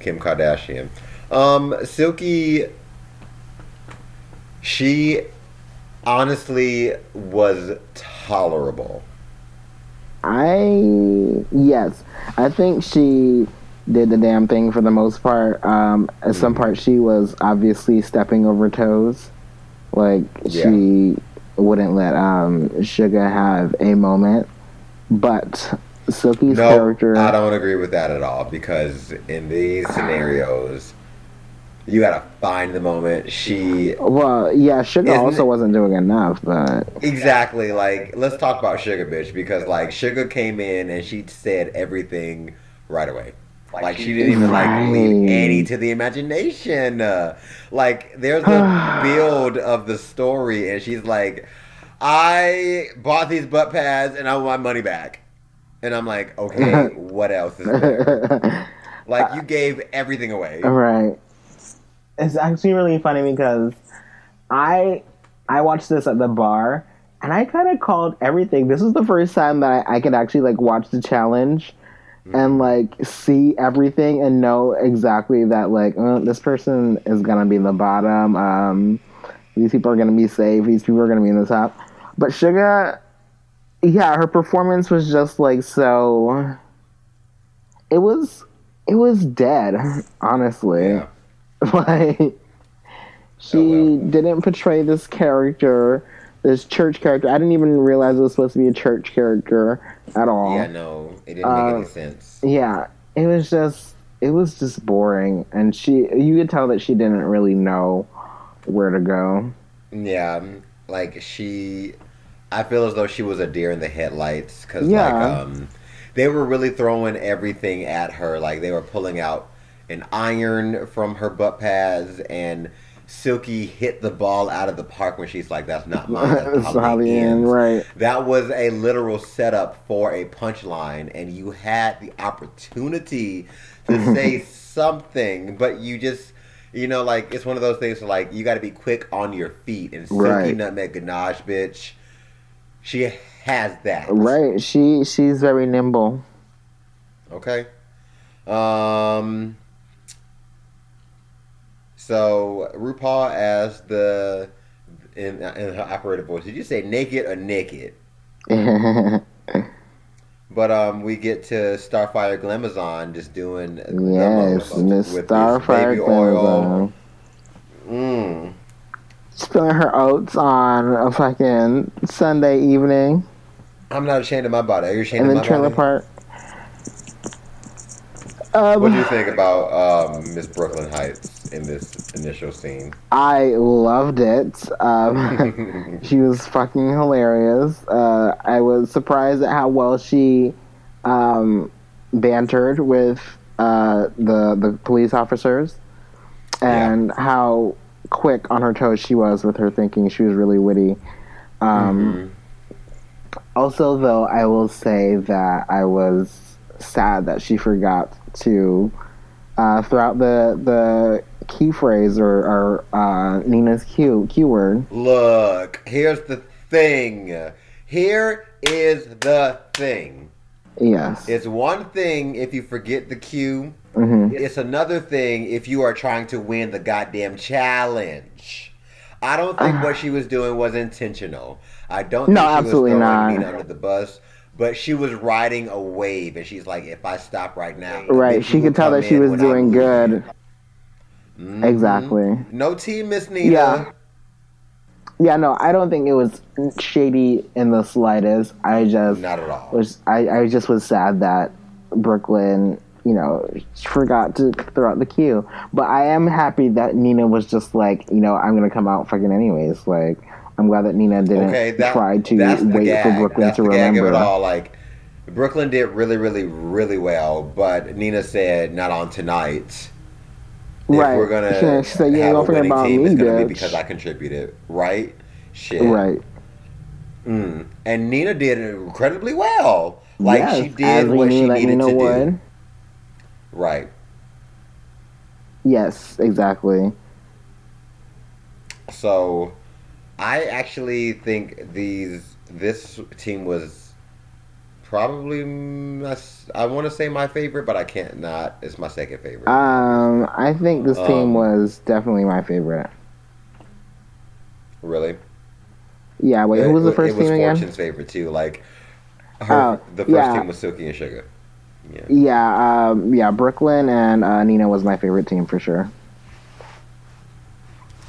Kim Kardashian. Um, Silky she honestly was tolerable. I yes, I think she did the damn thing for the most part. Um, at some Mm-hmm. part, she was obviously stepping over toes. Like she wouldn't let um Shuga have a moment, but Silky's No, character. I don't agree with that at all because in these scenarios, you gotta find the moment. She Well, yeah, Shuga also wasn't doing enough, but exactly like let's talk about Shuga Bitch because like Shuga came in and she said everything right away. Like she didn't even like leave any to the imagination. Uh, like there's a build of the story and she's like, I bought these butt pads and I want my money back. And I'm like, okay, what else is there? Like you gave everything away. Right. It's actually really funny because I I watched this at the bar and I kind of called everything. This is the first time that I, I could actually like watch the challenge and like see everything and know exactly that like uh, this person is gonna be the bottom. Um, these people are gonna be safe. These people are gonna be in the top. But Shuga, yeah, her performance was just like so. It was, it was dead. Honestly, Yeah. like she Oh, well. didn't portray this character, this church character. I didn't even realize it was supposed to be a church character at all. Yeah, no, it didn't make Uh, any sense. Yeah, it was just it was just boring, and she you could tell that she didn't really know where to go. Yeah, like she, I feel as though she was a deer in the headlights because Yeah. like um, they were really throwing everything at her. Like they were pulling out an iron from her butt pads and. Silky hit the ball out of the park when she's like, "That's not mine." That's how it ends." right? That was a literal setup for a punchline, and you had the opportunity to say something, but you just, you know, like it's one of those things. Where, Like you got to be quick on your feet, and Silky Right. Nutmeg Ganache, bitch, she has that. Right? She she's very nimble. Okay. Um. So RuPaul asked the in in her operator voice. Did you say naked or naked? But um, we get to Starfire Glamazon just doing yes, Miss Starfire baby oil. Glamazon. Mm. Spilling her oats on a fucking Sunday evening I'm not ashamed of my body. Are you ashamed in of my trailer body? park. Um, What do you think about um, Miss Brooke Lynn Hytes in this initial scene? I loved it. Um, she was fucking hilarious. Uh, I was surprised at how well she um, bantered with uh, the the police officers, and how quick on her toes she was with her thinking. She was really witty. Um, Also, though, I will say that I was sad that she forgot to uh, throw out the the key phrase or, or uh, Nina's cue cue word. Look, here's the thing. Here is the thing. Yes. It's one thing if you forget the cue. hmm It's another thing if you are trying to win the goddamn challenge. I don't think what she was doing was intentional. I don't think No, she was absolutely throwing not. Nina under the bus. But she was riding a wave, and she's like, "If I stop right now, Right. She could tell that she was doing good. Losing." Mhm. Exactly. No tea, Miss Nina. Yeah. Yeah. No, I don't think it was shady in the slightest. I just Not at all. was I, I just was sad that Brooke Lynn, you know, forgot to throw out the cue. But I am happy that Nina was just like, you know, I'm gonna come out fucking anyways. Like, I'm glad that Nina didn't Okay, that, try to wait gag. for Brooke Lynn that's to gag remember. it all. Like, Brooke Lynn did really, really, really well, but Nina said, "Not on tonight." If Right. we're gonna She- she said, "You ain't have a forget winning about team, me, it's gonna be because I contributed, right? Shit. Right. Mm. And Nina did incredibly well. Like yes, she did what knew she needed to do. Right. Yes, exactly. So, I actually think these this team was probably mm, I want to say my favorite, but I can't not. It's my second favorite. Um, I think this team Um, was definitely my favorite. really. Yeah. Wait, who was the It- first It was team again? Fortune's favorite too. Like her, Oh, the first yeah. team was Silky and Shuga. Yeah. Yeah, um, yeah, Brooke Lynn and uh, Nina was my favorite team for sure.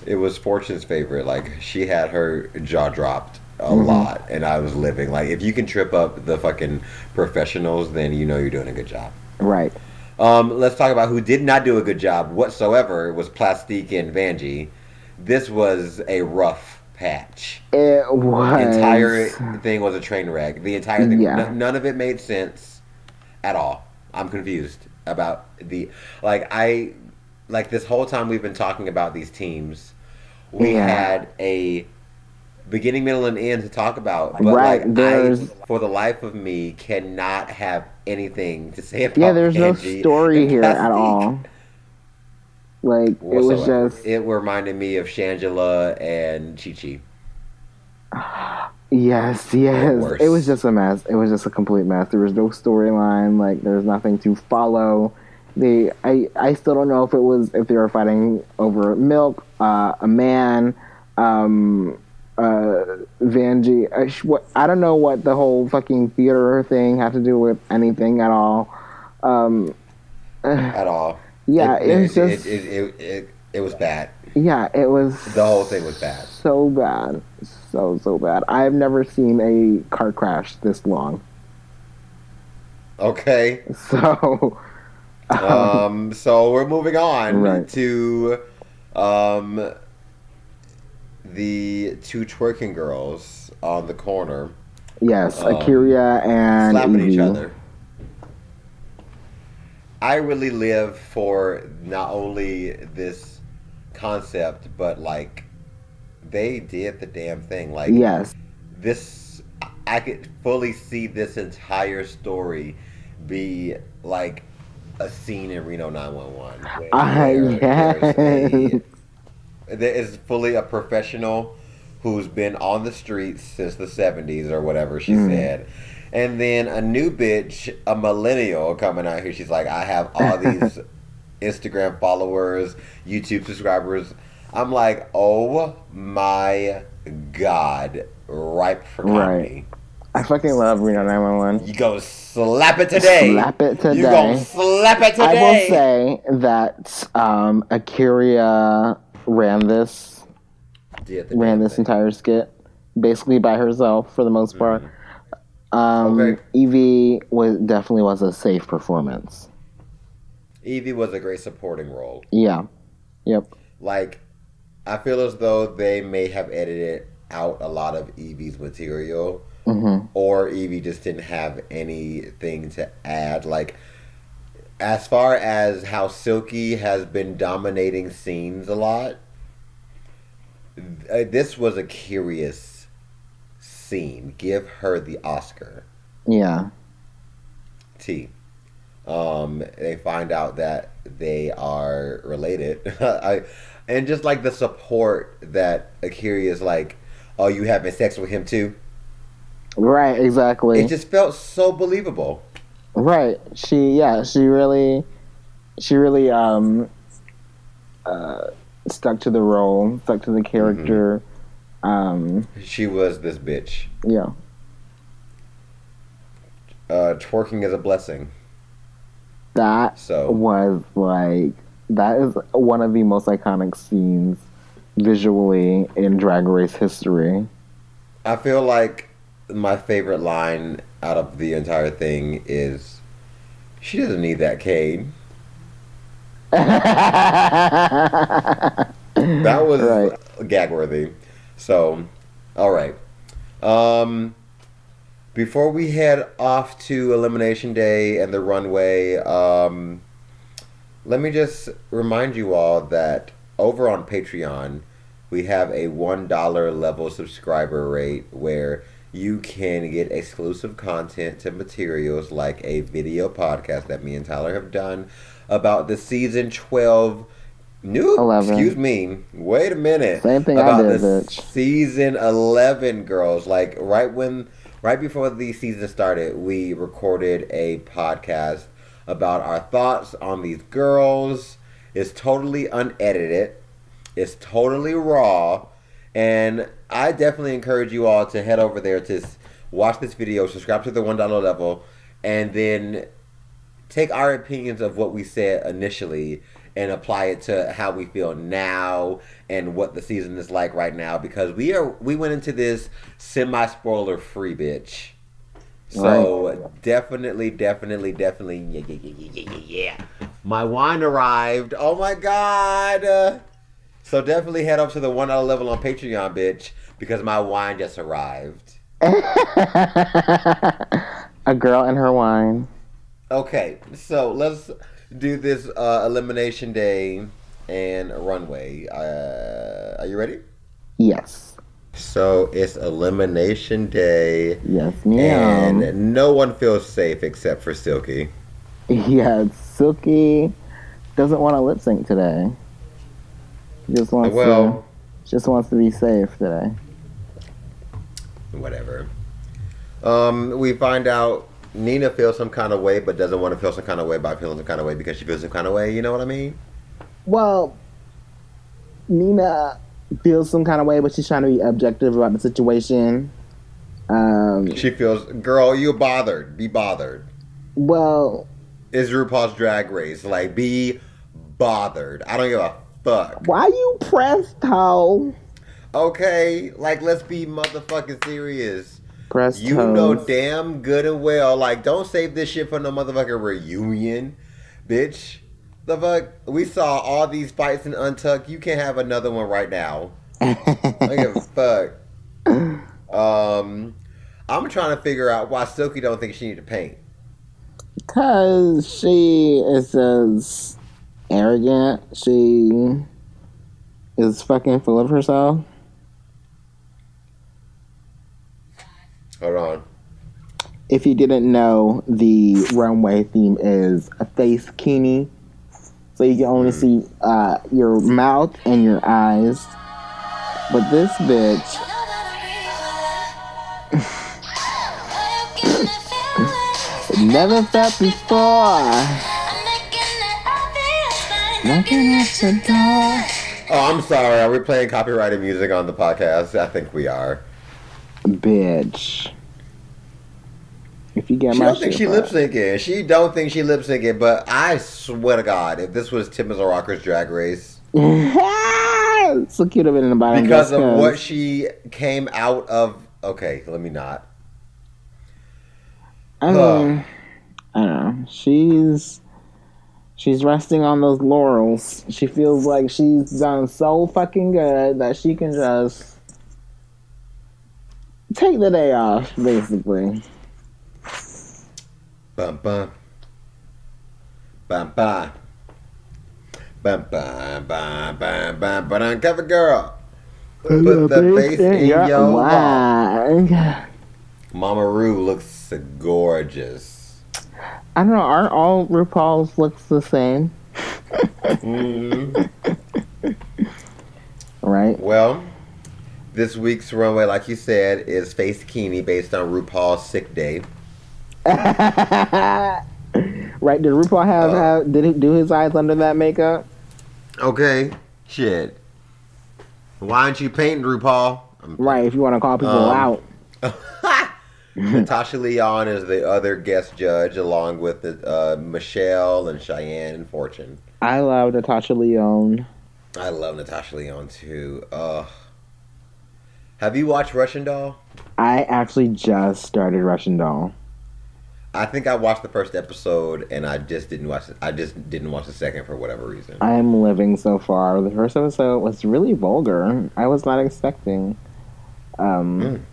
It was Fortune's favorite. Like she had her jaw dropped a Mhm. lot, and I was living. Like if you can trip up the fucking professionals, then you know you're doing a good job. Right. Um, let's talk about who did not do a good job whatsoever was Plastique and Vanjie. This was a rough patch. It was The entire thing was a train wreck. The entire thing, Yeah. n- none of it made sense at all. I'm confused about the like I like this whole time we've been talking about these teams. We Yeah. had a beginning, middle, and end to talk about, but Right, like I, for the life of me, cannot have anything to say about. Yeah, there's no story here at all. Like it was just It reminded me of Shangela and Chi Chi. Yes, yes. It was just a mess. It was just a complete mess. There was no storyline. Like there was nothing to follow. They, I, I still don't know if it was if they were fighting over milk, uh, a man, um, uh, Vanjie. I, sh- what, I don't know what the whole fucking theater thing had to do with anything at all. Um, at all. yeah, it, it, was just it, it, it, it was bad. yeah, it was The whole thing was bad. so bad, so so bad. I've never seen a car crash this long. Okay. So, Um, so we're moving on Right. to um, the two twerking girls on the corner yes, Um, A'keria and slapping each other. I really live for not only this concept, but like they did the damn thing. Like Yes, this I could fully see this entire story be like a scene in Reno 911. where yes. there is fully a professional who's been on the streets since the 70s or whatever she Mm. said. And then a new bitch, a millennial coming out here. She's like, I have all these Instagram followers, YouTube subscribers. I'm like, oh my god, ripe for comedy. I fucking love Reno 911. You go slap it today. Slap it today. You gonna slap it today. I will say that um, A'keria ran this the ran this thing. entire skit basically by herself for the most part. Um, Okay. Yvie was definitely was a safe performance. Yvie was a great supporting role. Yeah. Yep. Like, I feel as though they may have edited out a lot of Yvie's material, hmm or Yvie just didn't have anything to add. Like, as far as how Silky has been dominating scenes a lot, uh, this was a curious scene. Give her the Oscar. Yeah. T. Um, they find out that they are related. I, and just like the support that A'keria is like, oh, you having sex with him too? Right. Exactly. It just felt so believable. Right. She yeah, she really she really um uh stuck to the role, stuck to the character. Um She was this bitch. yeah. Uh, twerking is a blessing. That So was like that is one of the most iconic scenes visually in drag race history. I feel like my favorite line out of the entire thing is, "She doesn't need that cane." That was Right. gag worthy. So, all right. Um, before we head off to Elimination Day and the runway, um, let me just remind you all that over on Patreon, we have a $1 level subscriber rate where you can get exclusive content and materials like a video podcast that me and Tyler have done about the season 12 new 11. excuse me wait a minute Same thing about did, the bitch. season 11 girls like right when right before the season started we recorded a podcast about our thoughts on these girls it's totally unedited it's totally raw and i definitely encourage you all to head over there to watch this video subscribe to the one dollar level and then take our opinions of what we said initially and apply it to how we feel now and what the season is like right now because we are we went into this semi spoiler free bitch. So definitely, definitely, definitely, yeah, yeah, yeah, yeah, yeah, yeah, yeah. My wine arrived. Oh my god! Uh, So definitely head up to the one dollar level on Patreon, bitch, because my wine just arrived. A girl and her wine. Okay, so let's do this uh, elimination day and runway. Uh, are you ready? Yes. So it's elimination day, Yes, ma'am. and no one feels safe except for Silky. Yeah, Silky doesn't want to lip sync today. He just wants Well, to just wants to be safe today. Whatever. Um, we find out Nina feels some kind of way, but doesn't want to feel some kind of way by feeling some kind of way because she feels some kind of way. You know what I mean? Well, Nina feels some kind of way, but she's trying to be objective about the situation. Um, She feels, girl, you bothered. Be bothered. well, Is RuPaul's Drag Race like be bothered? I don't give a fuck. why you pressed hoe? Okay, like let's be motherfucking serious. Pressed You toes. know damn good and well, like don't save this shit for no motherfucking reunion, bitch. The fuck? We saw all these fights in Untucked. You can't have another one right now. I give a fuck. Um, I'm trying to figure out why Silky don't think she need to paint. Cause she is just arrogant. She is fucking full of herself. Hold on. If you didn't know, the runway theme is a face kini. So you can only see uh, your mouth and your eyes. But this bitch, never felt before. Knocking at the door. Oh, I'm sorry. Are we playing copyrighted music on the podcast? I think we are. Bitch. If you get my. She my don't think she lip syncing. She don't think she lip syncing. But I swear to God, if this was Tim as a Rocker's Drag Race, so cute of it in the bottom because of 'cause. what she came out of. Okay, let me not. I mean, I don't know. She's she's resting on those laurels. She feels like she's done so fucking good that she can just take the day off, basically. Bum bum. Bum bum. Bum bum bum bum bum bum uncover girl. Put the face in your mouth. wine. Mama Ru looks gorgeous. I don't know. Aren't all RuPaul's looks the same? Mhm. Right? Well, this week's runway, like you said, is Face Kini based on RuPaul's Sick Day. right? Did RuPaul have, Uh. have did he do his eyes under that makeup? Okay, shit. Why aren't you painting RuPaul? I'm- Right. If you want to call people Um, out. Natasha Lyonne is the other guest judge, along with the, uh, Michelle and Cheyenne and Fortune. I love Natasha Lyonne. I love Natasha Lyonne too. Ugh. Have you watched Russian Doll? I actually just started Russian Doll. I think I watched the first episode and I just didn't watch. it. I just didn't watch the second for whatever reason. I am living so far. The first episode was really vulgar. I was not expecting um,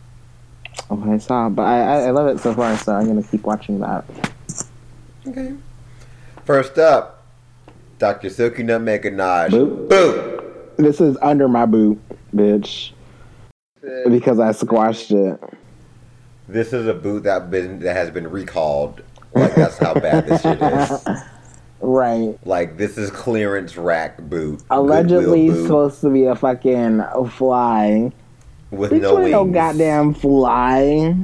Mm. what I saw, but I, I, I love it so far. So I'm gonna keep watching that. Okay. First up, Dr. Silky Nutmeg Ganache. Boop. Boom. This is under my boot, bitch, because I squashed it. This is a boot that been that has been recalled. Like that's how bad this shit is. Right. Like this is clearance rack boot. Allegedly boot supposed to be a fucking fly. with Bitch, no ain't no goddamn fly.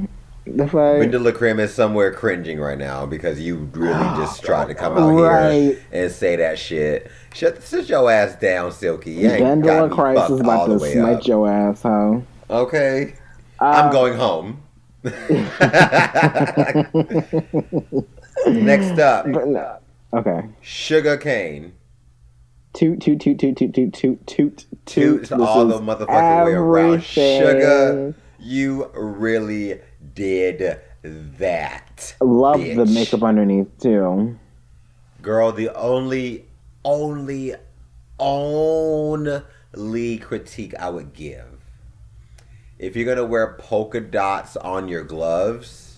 The fuck? LaCrim is somewhere cringing right now because you really just tried to come out here and say that shit. Shut sit your ass down, Silky. You ain't got Vendela me is about to smite up. your ass, hoe. Okay, Uh, I'm going home. Next up, no. Okay. Shuga Cain. Toot toot toot toot toot toot toot toot This all the motherfucking way around. everything. Shuga, you really did that. Love the bitch. makeup underneath too. Girl, the only, only, only critique I would give. If you're gonna wear polka dots on your gloves,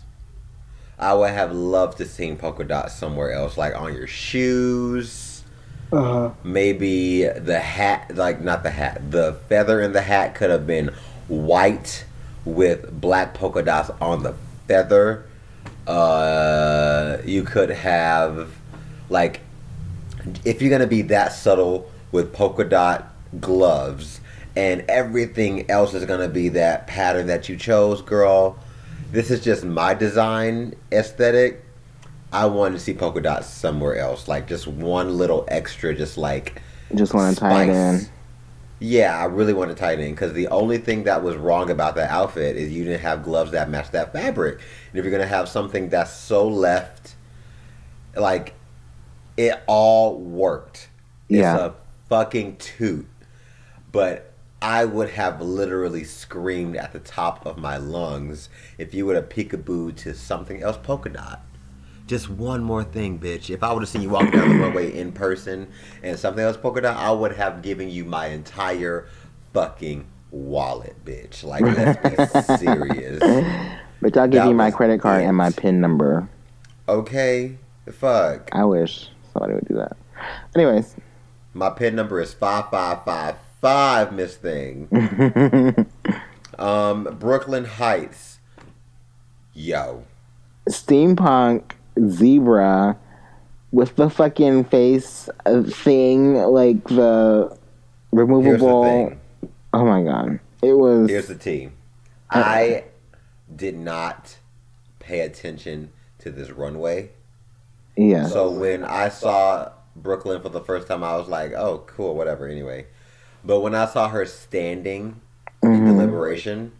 I would have loved to seen polka dots somewhere else, like on your shoes. Uh, Maybe the hat, like not the hat, the feather in the hat could have been white with black polka dots on the feather. Uh, you could have, like, if you're gonna be that subtle with polka dot gloves and everything else is gonna be that pattern that you chose, girl. This is just my design aesthetic. I wanted to see polka dots somewhere else, like just one little extra, just like Just want to tie it in. Yeah, I really want to tie it in because the only thing that was wrong about that outfit is you didn't have gloves that match that fabric. And if you're gonna have something that's so left, like it all worked. Yeah. It's a fucking toot. But I would have literally screamed at the top of my lungs if you would have peekaboo to something else polka dot. Just one more thing, bitch. If I would have seen you walking down the runway in person and something else polka dot, I would have given you my entire fucking wallet, bitch. Like, let's be serious. But I'll give That you my credit card and my. PIN number. Okay? Fuck? I wish somebody would do that. Anyways, My pin number is 5555, Miss Thing. Um, Brooke Lynn Hytes. Yo. steampunk zebra with the fucking face thing, like the the removable. thing. Oh my god, it was. Here's the tea. I did not pay attention to this runway. yeah, So when I saw Brooke Lynn for the first time, I was like, oh, cool, whatever, anyway. But when I saw her standing in Mhm. deliberation,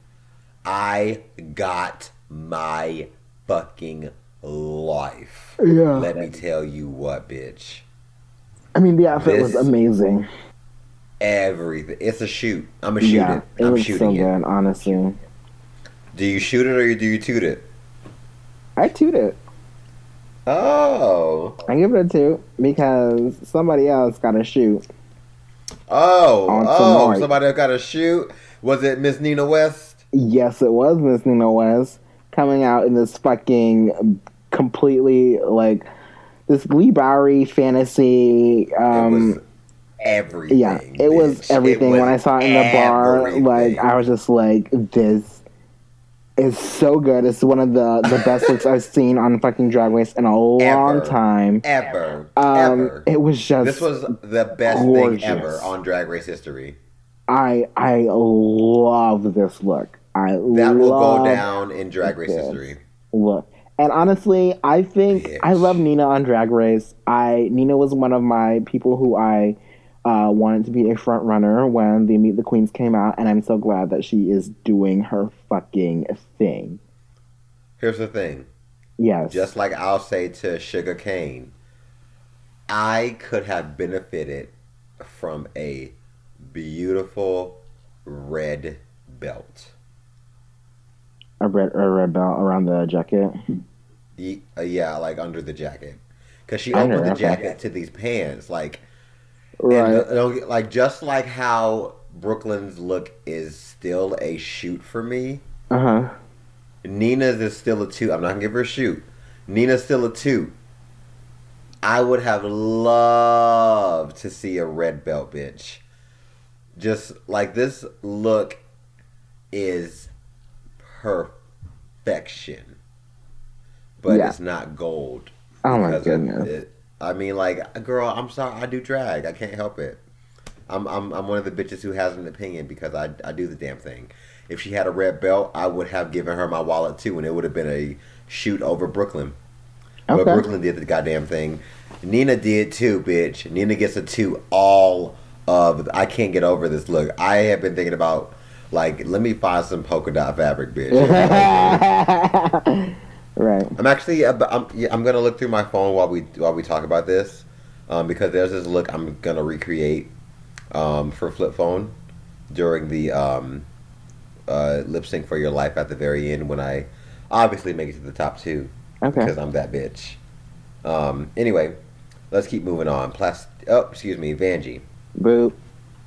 I got my fucking life. yeah. Let me tell you what, bitch. I mean, the outfit was amazing. Everything. It's a shoot. I'm a shoot yeah, it. it I'm so shooting it. good. Honestly, Do you shoot it or do you toot it? I toot it. Oh. I give it a two because somebody else got to shoot. Oh. Oh. tonight. Somebody got a shoot. Was it Miss Nina West? Yes, it was Miss Nina West coming out in this fucking completely like this Leigh Bowery fantasy. Um, it was everything. yeah, it was bitch. everything. was when I saw it in the bar, everything. like I was just like, this is so good. It's one of the the best looks I've seen on fucking Drag Race in a long Ever. time. ever, Um, ever. it was just this was the best gorgeous. thing ever on Drag Race history. I I love this look. I That will go down in Drag Race history. look. And honestly, I think I love Nina on Drag Race. I Nina was one of my people who I uh, wanted to be a front runner when the Meet the Queens came out, and I'm so glad that she is doing her fucking thing. Here's the thing. Yes, Just like I'll say to Shuga Cain, I could have benefited from a beautiful red belt. a red a red belt around the jacket. Uh, yeah, like under the jacket. Because she Under, opened the okay. jacket to these pants. Like, Right. get- like just like how Brooke Lynn's look is still a shoot for me, Uh huh. Nina's is still a two. I'm not gonna give her a shoot. Nina's still a two. I would have loved to see a red belt, bitch. Just like this look is perfection, but Yeah. it's not gold. Oh my goodness. it. I mean, like, girl, I'm sorry, I do drag. I can't help it. I'm, I'm, I'm one of the bitches who has an opinion because I, I do the damn thing. If she had a red belt, I would have given her my wallet too, and it would have been a shoot over Brooke Lynn. But Brooke Lynn did the goddamn thing. Nina did too, bitch. Nina gets a two all of. I can't get over this look. I have been thinking about like, let me find some polka dot fabric, bitch. right. I'm actually I'm, I'm, yeah, I'm gonna look through my phone while we while we talk about this, um, because there's this look I'm gonna recreate um, for flip phone during the um, uh, lip sync for your life at the very end when I obviously make it to the top two Okay. because I'm that bitch. Um, anyway, let's keep moving on. Plast- oh, excuse me, Vanjie. Boop.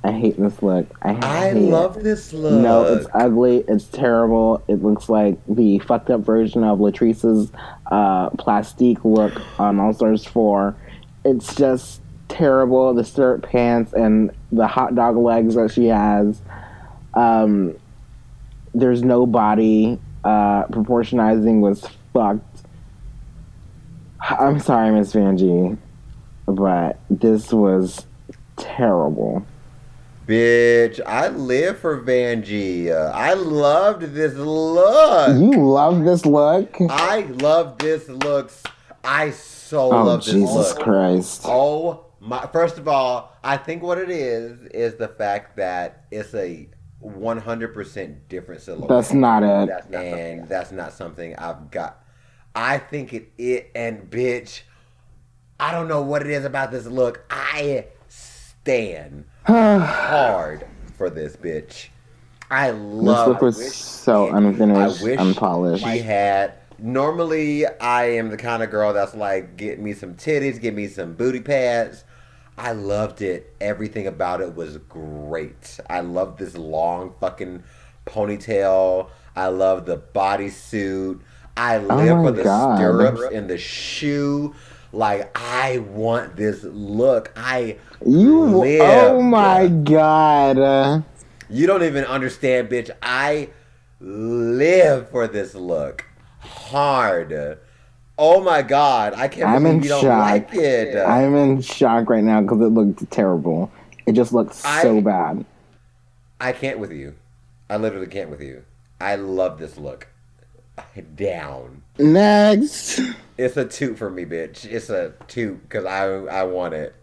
I hate this look. I hate I it. love this look. No, it's ugly. It's terrible. It looks like the fucked up version of Latrice's uh, plastique look on All Stars 4. It's just terrible. The skirt pants and the hot dog legs that she has. Um, there's no body. Uh, proportionizing was fucked. I'm sorry, Miss Vanjie, but this was terrible. Bitch, I live for Vanjie. I loved this look. You love this look? I love this look. I so Oh, love this look. Jesus look. Christ. Oh my! First of all, I think what it is is the fact that it's a 100% different silhouette. That's not it. That's not and that's not something I've got. I think it it and bitch. I don't know what it is about this look. I stand hard for this bitch. I love. This look was so unfinished, I wish unpolished. She had. Normally, I am the kind of girl that's like, get me some titties, give me some booty pads. I loved it. Everything about it was great. I love this long fucking ponytail. I love the bodysuit. I oh live Oh for the God. stirrups and the shoe. Like I want this look. I You, live. oh my god. Uh, You don't even understand, bitch. I live for this look hard. Oh my god, I can't I'm believe in you don't shock. like it. I'm in shock right now because it looked terrible. It just looked so I- bad. I can't with you. I literally can't with you. I love this look. Down. Next. It's a toot for me, bitch. It's a toot because I I want it,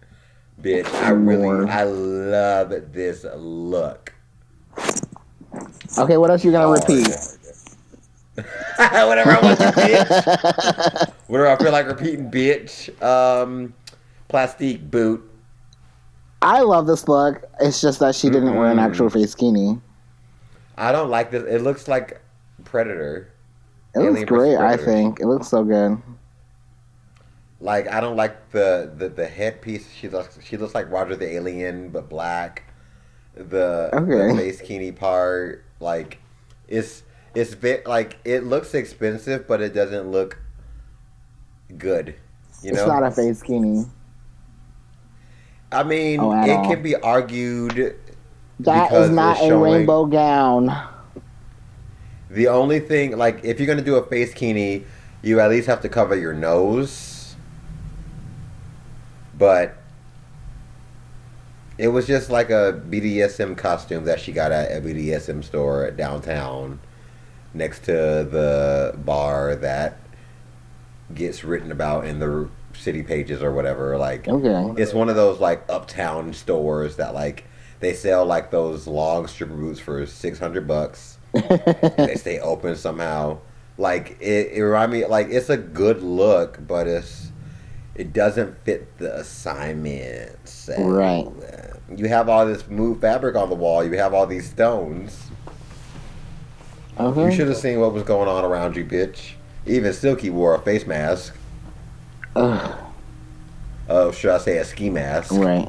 bitch. I really I love this look. Okay, what else you gonna Hard. repeat? Whatever I want to, bitch. Whatever I feel like repeating, bitch. Um, plastique boot. I love this look. It's just that she didn't wear an actual face skinny. I don't like this. It looks like Predator. It looks Alien versus great, I think. It looks so good. Like I don't like the the, the headpiece. She looks she looks like Roger the Alien, but black. The, Okay. the face bikini part, like, it's it's bit like it looks expensive, but it doesn't look good. You know, It's not a face skinny. I mean, Oh, it all. can be argued. That is not a rainbow gown. The only thing, like, if you're gonna do a face bikini, you at least have to cover your nose. But it was just like a BDSM costume that she got at a BDSM store downtown, next to the bar that gets written about in the city pages or whatever. Like, Okay. it's one of those like uptown stores that like they sell like those long stripper boots for six hundred bucks. they stay open somehow. Like it, it remind me like it's a good look, but it's it doesn't fit the assignment. So, Right. uh, You have all this move fabric on the wall. You have all these stones. Okay. You should have seen what was going on around you, bitch. Even Silky wore a face mask. Ugh, Oh, should I say a ski mask? right.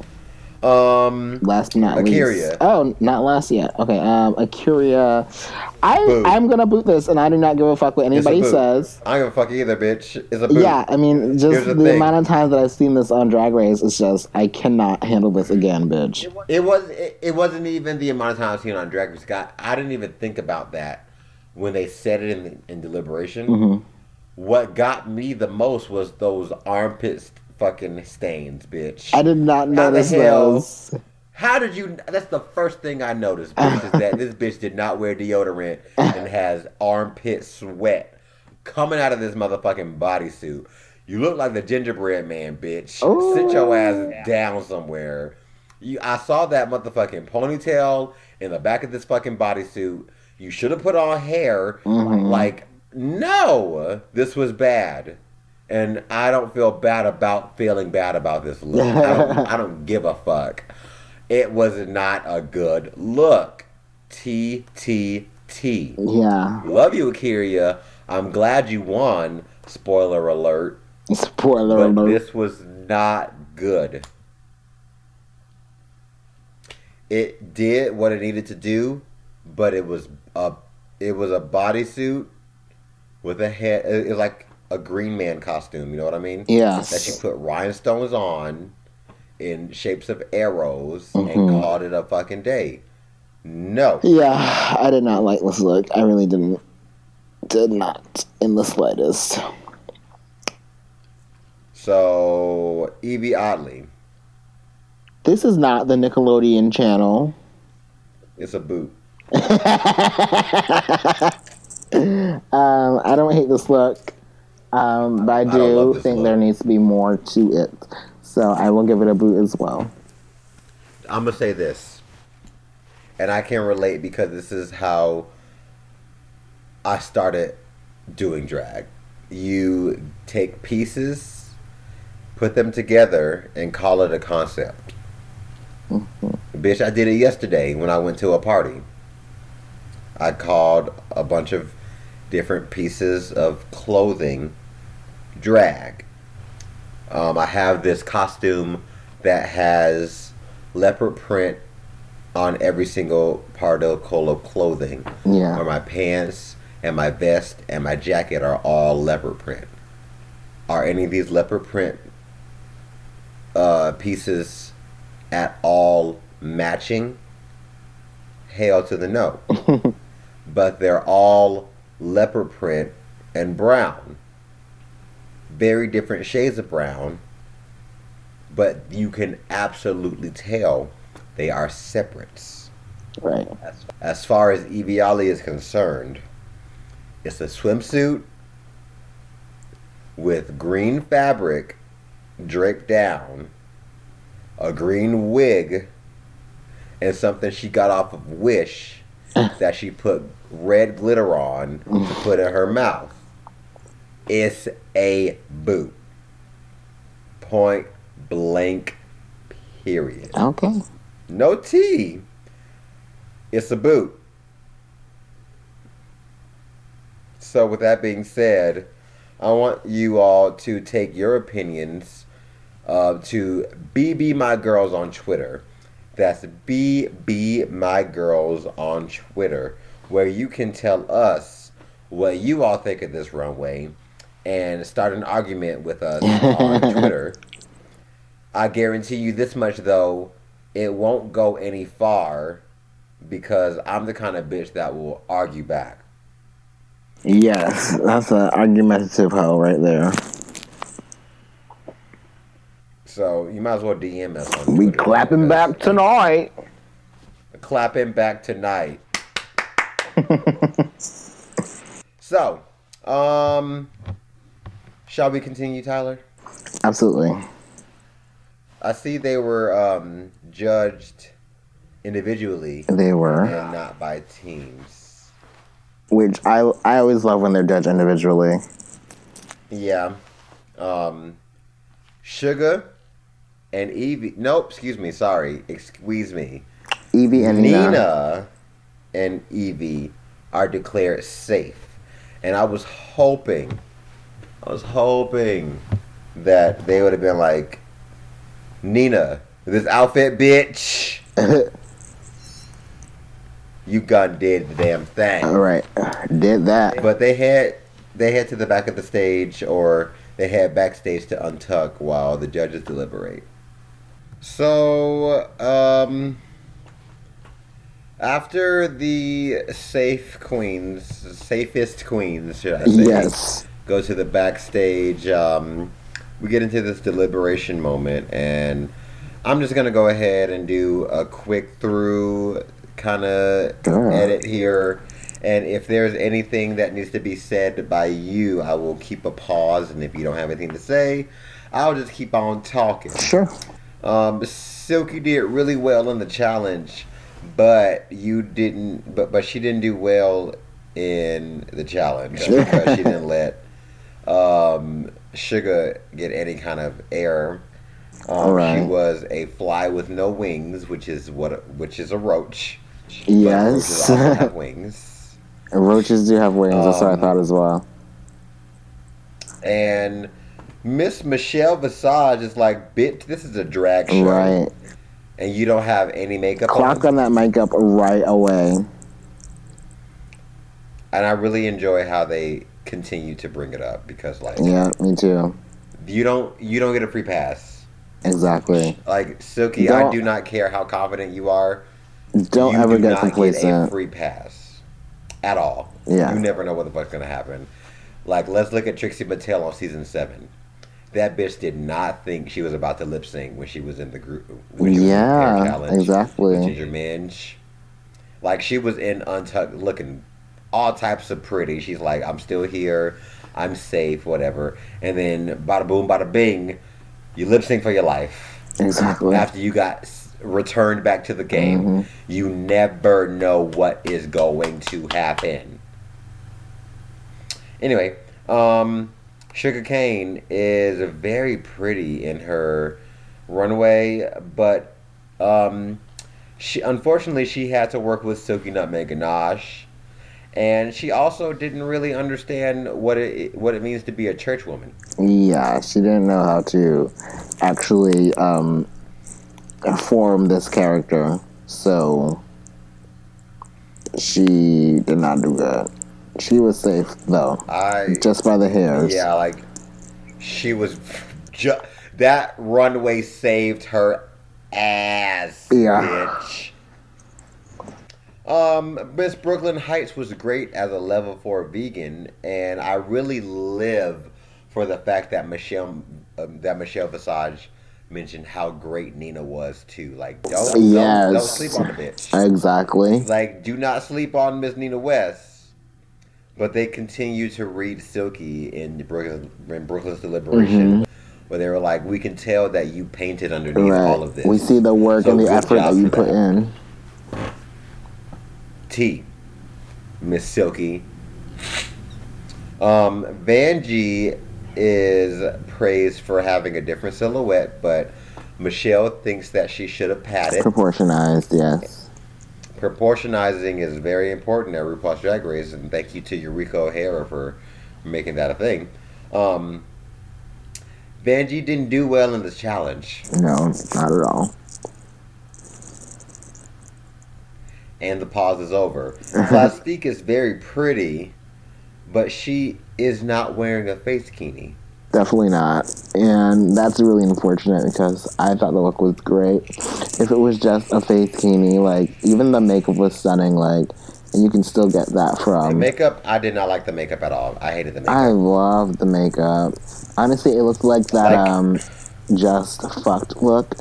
Um, Last but not A'keria. least. Oh, not last yet. Okay. Um, A'keria. I Boot. I'm gonna boot this, and I do not give a fuck what It's a anybody boot. says. I don't give a fuck either, bitch. It's a boot. Yeah, I mean, just Here's the, the amount of times that I've seen this on Drag Race, it's just I cannot handle this again, bitch. It was. It, it wasn't even the amount of time I've seen it on Drag Race. God, I didn't even think about that when they said it in in deliberation. hmm What got me the most was those armpits fucking stains, bitch. I did not notice hell- those. How did you? That's the first thing I noticed, bitch, is that this bitch did not wear deodorant and has armpit sweat coming out of this motherfucking bodysuit. You look like the gingerbread man, bitch. Sit your ass down somewhere. You, I saw that motherfucking ponytail in the back of this fucking bodysuit. You should have put on hair. Mhm. Like, no, this was bad. And I don't feel bad about feeling bad about this look. I don't, I don't give a fuck. It was not a good look. T T T. Yeah. Love you, A'keria. I'm glad you won. Spoiler alert. Spoiler But alert. this was not good. It did what it needed to do, but it was a it was a bodysuit with a head. It was like a Green Man costume. You know what I mean? Yes. That she put rhinestones on in shapes of arrows Mhm. and called it a fucking day. No. Yeah, I did not like this look. I really didn't. Did not in the slightest. So Yvie Oddly. This is not the Nickelodeon channel. It's a boot. Um, I don't hate this look, um, but I do this think there needs to be more to it. So I will give it a boot as well. I'm gonna say this, and I can relate because this is how I started doing drag. You take pieces, put them together, and call it a concept. Bitch, I did it yesterday when I went to a party. I called a bunch of different pieces of clothing drag. Um, I have this costume that has leopard print on every single part of clothing. Yeah. Or my pants and my vest and my jacket are all leopard print. Are any of these leopard print uh, pieces at all matching? Hail to the no. but they're all leopard print and brown. Very different shades of brown, but you can absolutely tell they are separates. Right. As, as far as Yvie Oddly is concerned, it's a swimsuit with green fabric draped down, a green wig, and something she got off of Wish that she put red glitter on to put in her mouth. It's a boot. Point blank, period. Okay. No T. It's a boot. So, with that being said, I want you all to take your opinions uh, to BB My Girls on Twitter. That's BB My Girls on Twitter, where you can tell us what you all think of this runway and start an argument with us on Twitter. I guarantee you this much though, it won't go any far because I'm the kind of bitch that will argue back. Yes, that's an argumentative hoe right there. So you might as well DM us on We clapping back tonight. clapping back tonight. so, um, shall we continue, Tyler? Absolutely. I see they were um, judged individually They were. and not by teams. Which I I always love when they're judged individually. Yeah. Um, Shuga and Yvie. Nope, excuse me. Sorry. Excuse me. Yvie and Nina. Nina and Yvie are declared safe. And I was hoping, I was hoping that they would have been like, Nina, this outfit, bitch, you gone did the damn thing. All right, did that. But they head they head to the back of the stage or they head backstage to untuck while the judges deliberate. So, um after the safe queens, safest queens, should I say, Yes. Go to the backstage, um, we get into this deliberation moment, and I'm just gonna go ahead and do a quick through kind of edit here. And if there's anything that needs to be said by you, I will keep a pause. And if you don't have anything to say, I'll just keep on talking. Sure. Um, Silky did really well in the challenge, but you didn't. But but she didn't do well in the challenge because she didn't let um, Shuga get any kind of air. Um, She was a fly with no wings, which is what which is a roach. But roaches Yes. have wings. Roaches do have wings. That's what I Um, thought as well. And Miss Michelle Visage is like, bitch, this is a drag show. Right. And you don't have any makeup Clock on. on that makeup right away. And I really enjoy how they continue to bring it up because like Yeah, me too. you don't you don't get a free pass. Exactly. Like Silky, I Don't- do not care how confident you are. Don't you ever do get get a free pass at all. Yeah. You never know what the fuck's gonna happen. Like let's look at Trixie Mattel on season seven. That bitch did not think she was about to lip sync when she was in the group. When she was in the Yeah, exactly. Ginger Minj. Like she was in Untucked, looking all types of pretty. She's like, I'm still here, I'm safe, whatever. And then bada boom, bada bing, you lip sync for your life. Exactly. After you got returned back to the game, Mhm. you never know what is going to happen. Anyway, um, Shuga Cain is very pretty in her runway, but um, she unfortunately she had to work with Silky Nutmeg Ganache, and she also didn't really understand what it what it means to be a church woman. Yeah, she didn't know how to actually um, form this character, so she did not do good. She was safe though, I just by the hairs. Yeah, like she was ju- that runway saved her ass, Yeah. bitch. Um, Miss Brooke Lynn Hytes was great as a level four vegan, and I really live for the fact that Michelle um, that Michelle Visage mentioned how great Nina was too. Like, don't don't, don't sleep on the bitch. Exactly. Like, do not sleep on Miss Nina West. But they continue to read Silky in Brooke Lynn, in Brooke Lynn's Deliberation, where they were like, "We can tell that you painted underneath Right. all of this." We see the work So and the effort that you put that. in. T, Miss Silky. Um, Vanjie is praised for having a different silhouette, but Michelle thinks that she should have padded. Proportionized, yes. proportionizing is very important at RuPaul's Drag Race, and thank you to Eureka O'Hara for making that a thing. Um, Vanjie didn't do well in the challenge, No, not at all. And the pause is over. Plastique is very pretty, but she is not wearing a face bikini. Definitely not. And that's really unfortunate because I thought the look was great. If it was just a face bikini, like, even the makeup was stunning, like, and you can still get that from The makeup, I did not like the makeup at all. I hated the makeup. I love the makeup. Honestly, it looked like that, Like- um, just fucked look.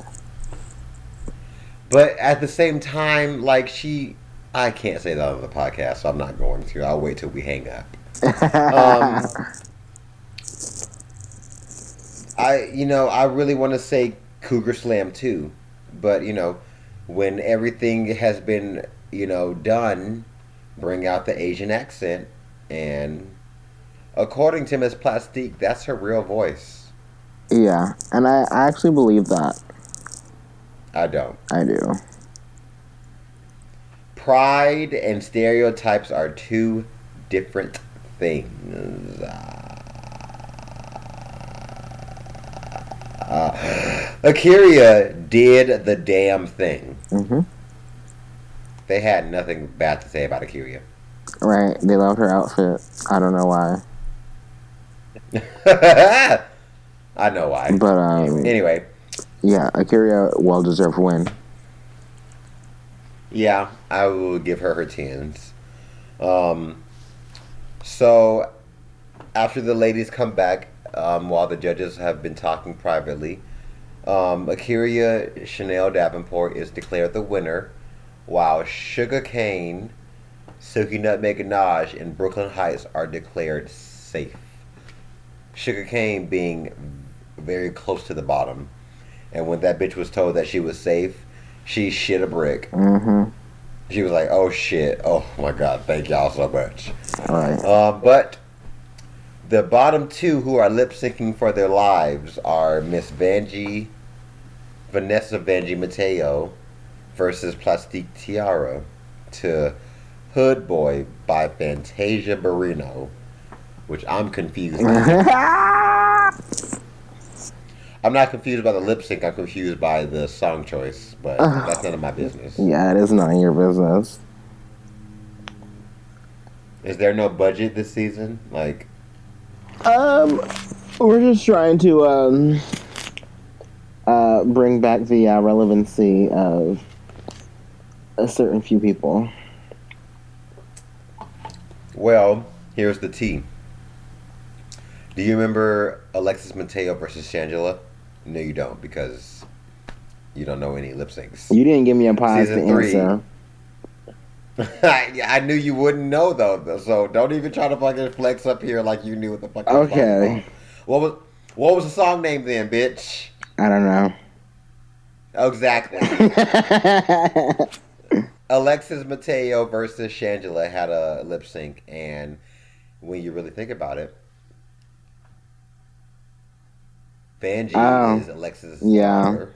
But at the same time, like she, I can't say that on the podcast, so I'm not going to. I'll wait till we hang up. Um, I, you know, I really want to say Cougar Slam too, but you know, when everything has been, you know, done, bring out the Asian accent, and according to Miss Plastique, that's her real voice. Yeah, and I, I actually believe that. I don't. I do. Pride and stereotypes are two different things. Uh, A'keria did the damn thing. hmm They had nothing bad to say about A'keria. Right. They loved her outfit. I don't know why. I know why. But, um, Anyway, yeah, A'keria, well deserved win. yeah, I will give her her tens. Um, so after the ladies come back, um, while the judges have been talking privately, um, A'keria Chanel Davenport is declared the winner, while Shuga Cain, Silky Nutmeg Ganache, and Brooke Lynn Hytes are declared safe. Shuga Cain being very close to the bottom, and when that bitch was told that she was safe, she shit a brick. hmm She was like, "Oh shit! Oh my god! Thank y'all so much." Right. Uh, but the bottom two who are lip syncing for their lives are Miss Vanjie, Vanessa Vanjie Mateo, versus Plastique Tiara to Hood Boy by Fantasia Barrino, which I'm confused. I'm not confused by the lip sync. I'm confused by the song choice, but that's none of my business. yeah, it is none of your business. Is there no budget this season? Like, Um, we're just trying to um uh bring back the uh, relevancy of a certain few people. well, here's the tea. Do you remember Alexis Mateo versus Shangela? No, you don't, because you don't know any lip syncs. You didn't give me a positive Season three. answer. I, I knew you wouldn't know though, so don't even try to fucking flex up here like you knew what the fuck. Okay. What was what was the song name then, bitch? I don't know. Exactly. Alexis Mateo versus Shangela had a lip sync, and when you really think about it, Vanjie Oh, is Alexis' yeah. daughter.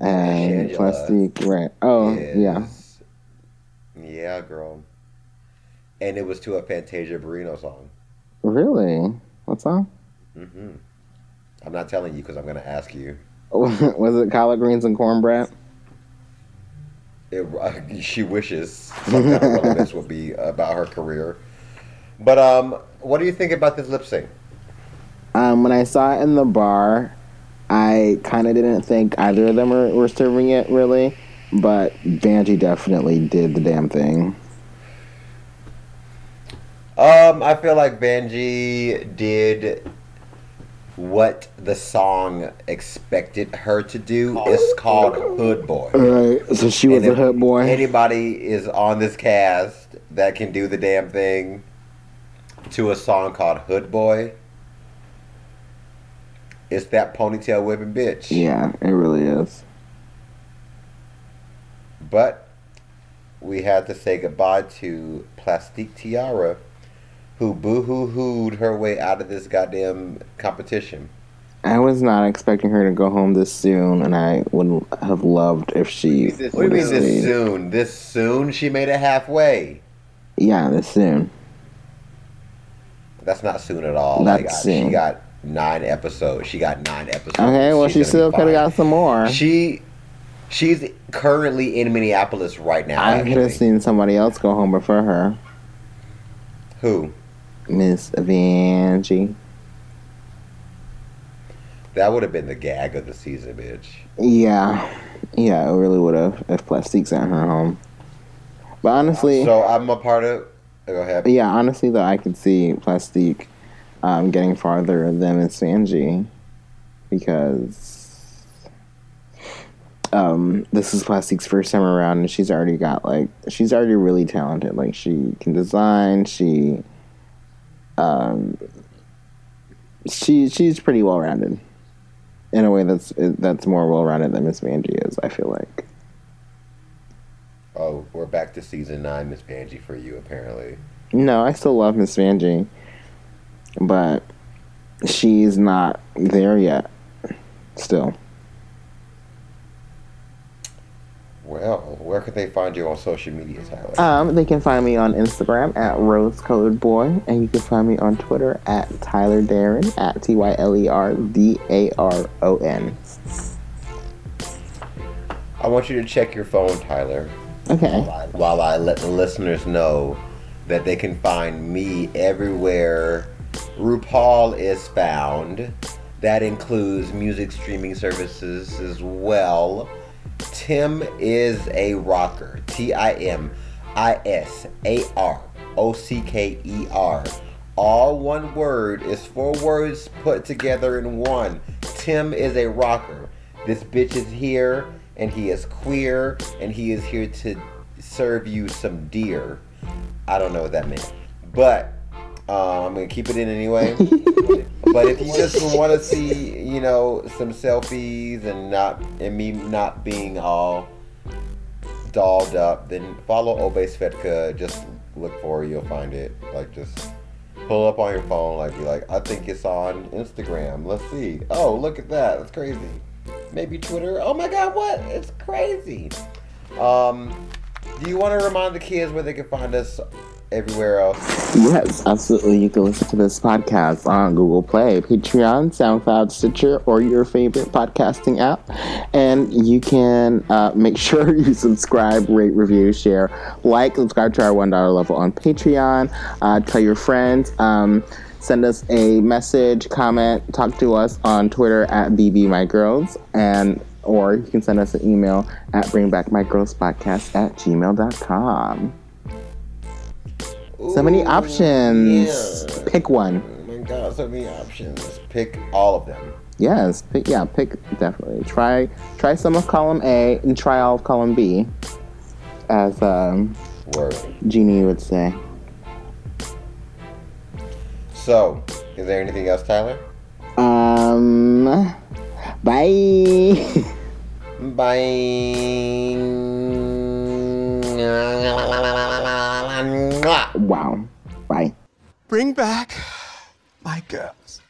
and Shangela plastic, right? Oh, yeah. is- Yeah, girl. And it was to a Fantasia Barrino song. Really? What song? Mm-hmm. I'm not telling you because I'm going to ask you. Was it collard greens and cornbread? It, she wishes some kind of relevance would be about her career. But um, what do you think about this lip sync? Um, when I saw it in the bar, I kind of didn't think either of them were, were serving it really, but Vanjie definitely did the damn thing. Um, I feel like Benji did what the song expected her to do. It's called Hood Boy. Right. So she was And a hood boy. Anybody is on this cast that can do the damn thing to a song called Hood Boy. It's that ponytail whipping bitch. yeah, it really is. But we had to say goodbye to Plastique Tiara, who boo hoo hooed her way out of this goddamn competition. I was not expecting her to go home this soon, and I would have loved if she. What do you mean this soon? This soon? She made it halfway. Yeah, this soon. That's not soon at all. That's like, soon. She got nine episodes. She got nine episodes. Okay, well, She's she still could have got some more. She, she's currently in Minneapolis right now. I could have seen somebody else go home before her. Who? Miss Vanjie. That would have been the gag of the season, bitch. Yeah, yeah, it really would have if Plastique sent her home. But honestly, So I'm a part of. Go ahead. yeah, honestly though, I could see Plastique um, getting farther than Miss Vanjie because um, this is Plastique's first time around, and she's already got like she's already really talented. Like she can design, she um, she she's pretty well rounded in a way that's that's more well rounded than Miss Vanjie is. I feel like. Oh, we're back to season nine, Miss Banji, for you apparently. No, I still love Miss Vanjie, but she's not there yet. Still, Well, where could they find you on social media, Tyler? um, they can find me on Instagram at Rose Colored Boy, and you can find me on Twitter at Tyler Daron at T Y L E R D A R O N. I want you to check your phone, Tyler, Okay. while I, while I let the listeners know that they can find me everywhere RuPaul is found. That includes music streaming services as well. Tim is a rocker. T I M I S A R O C K E R. All one word is four words put together in one. Tim is a rocker. This bitch is here and he is queer and he is here to serve you some deer. I don't know what that meant. But uh, I'm gonna keep it in anyway. but if you just want to see, you know, some selfies and not and me not being all dolled up, then follow Obey Svetka. Just look for it, you'll find it. Like just pull up on your phone, like be like, I think it's on Instagram. Let's see. Oh, look at that. That's crazy. Maybe Twitter. Oh my God, what? It's crazy. Um, do you want to remind the kids where they can find us everywhere else? Yes, absolutely. You can listen to this podcast on Google Play, Patreon, SoundCloud, Stitcher, or your favorite podcasting app. And you can uh, make sure you subscribe, rate, review, share, like, subscribe to our $1 level on Patreon. Uh, tell your friends. Um, send us a message, comment, talk to us on Twitter at BBMyGirls. And or you can send us an email at bringbackmygirlspodcast at gmail.com so many options. Yeah. Pick one. Oh my God, so many options. Pick all of them. Yes. Pick, yeah. Pick definitely. Try try some of column A and try all of column B, as um, genie Jeannie would say. So, is there anything else, Tyler? Um. Bye. bye. Wow. Bye. Bring back my girls.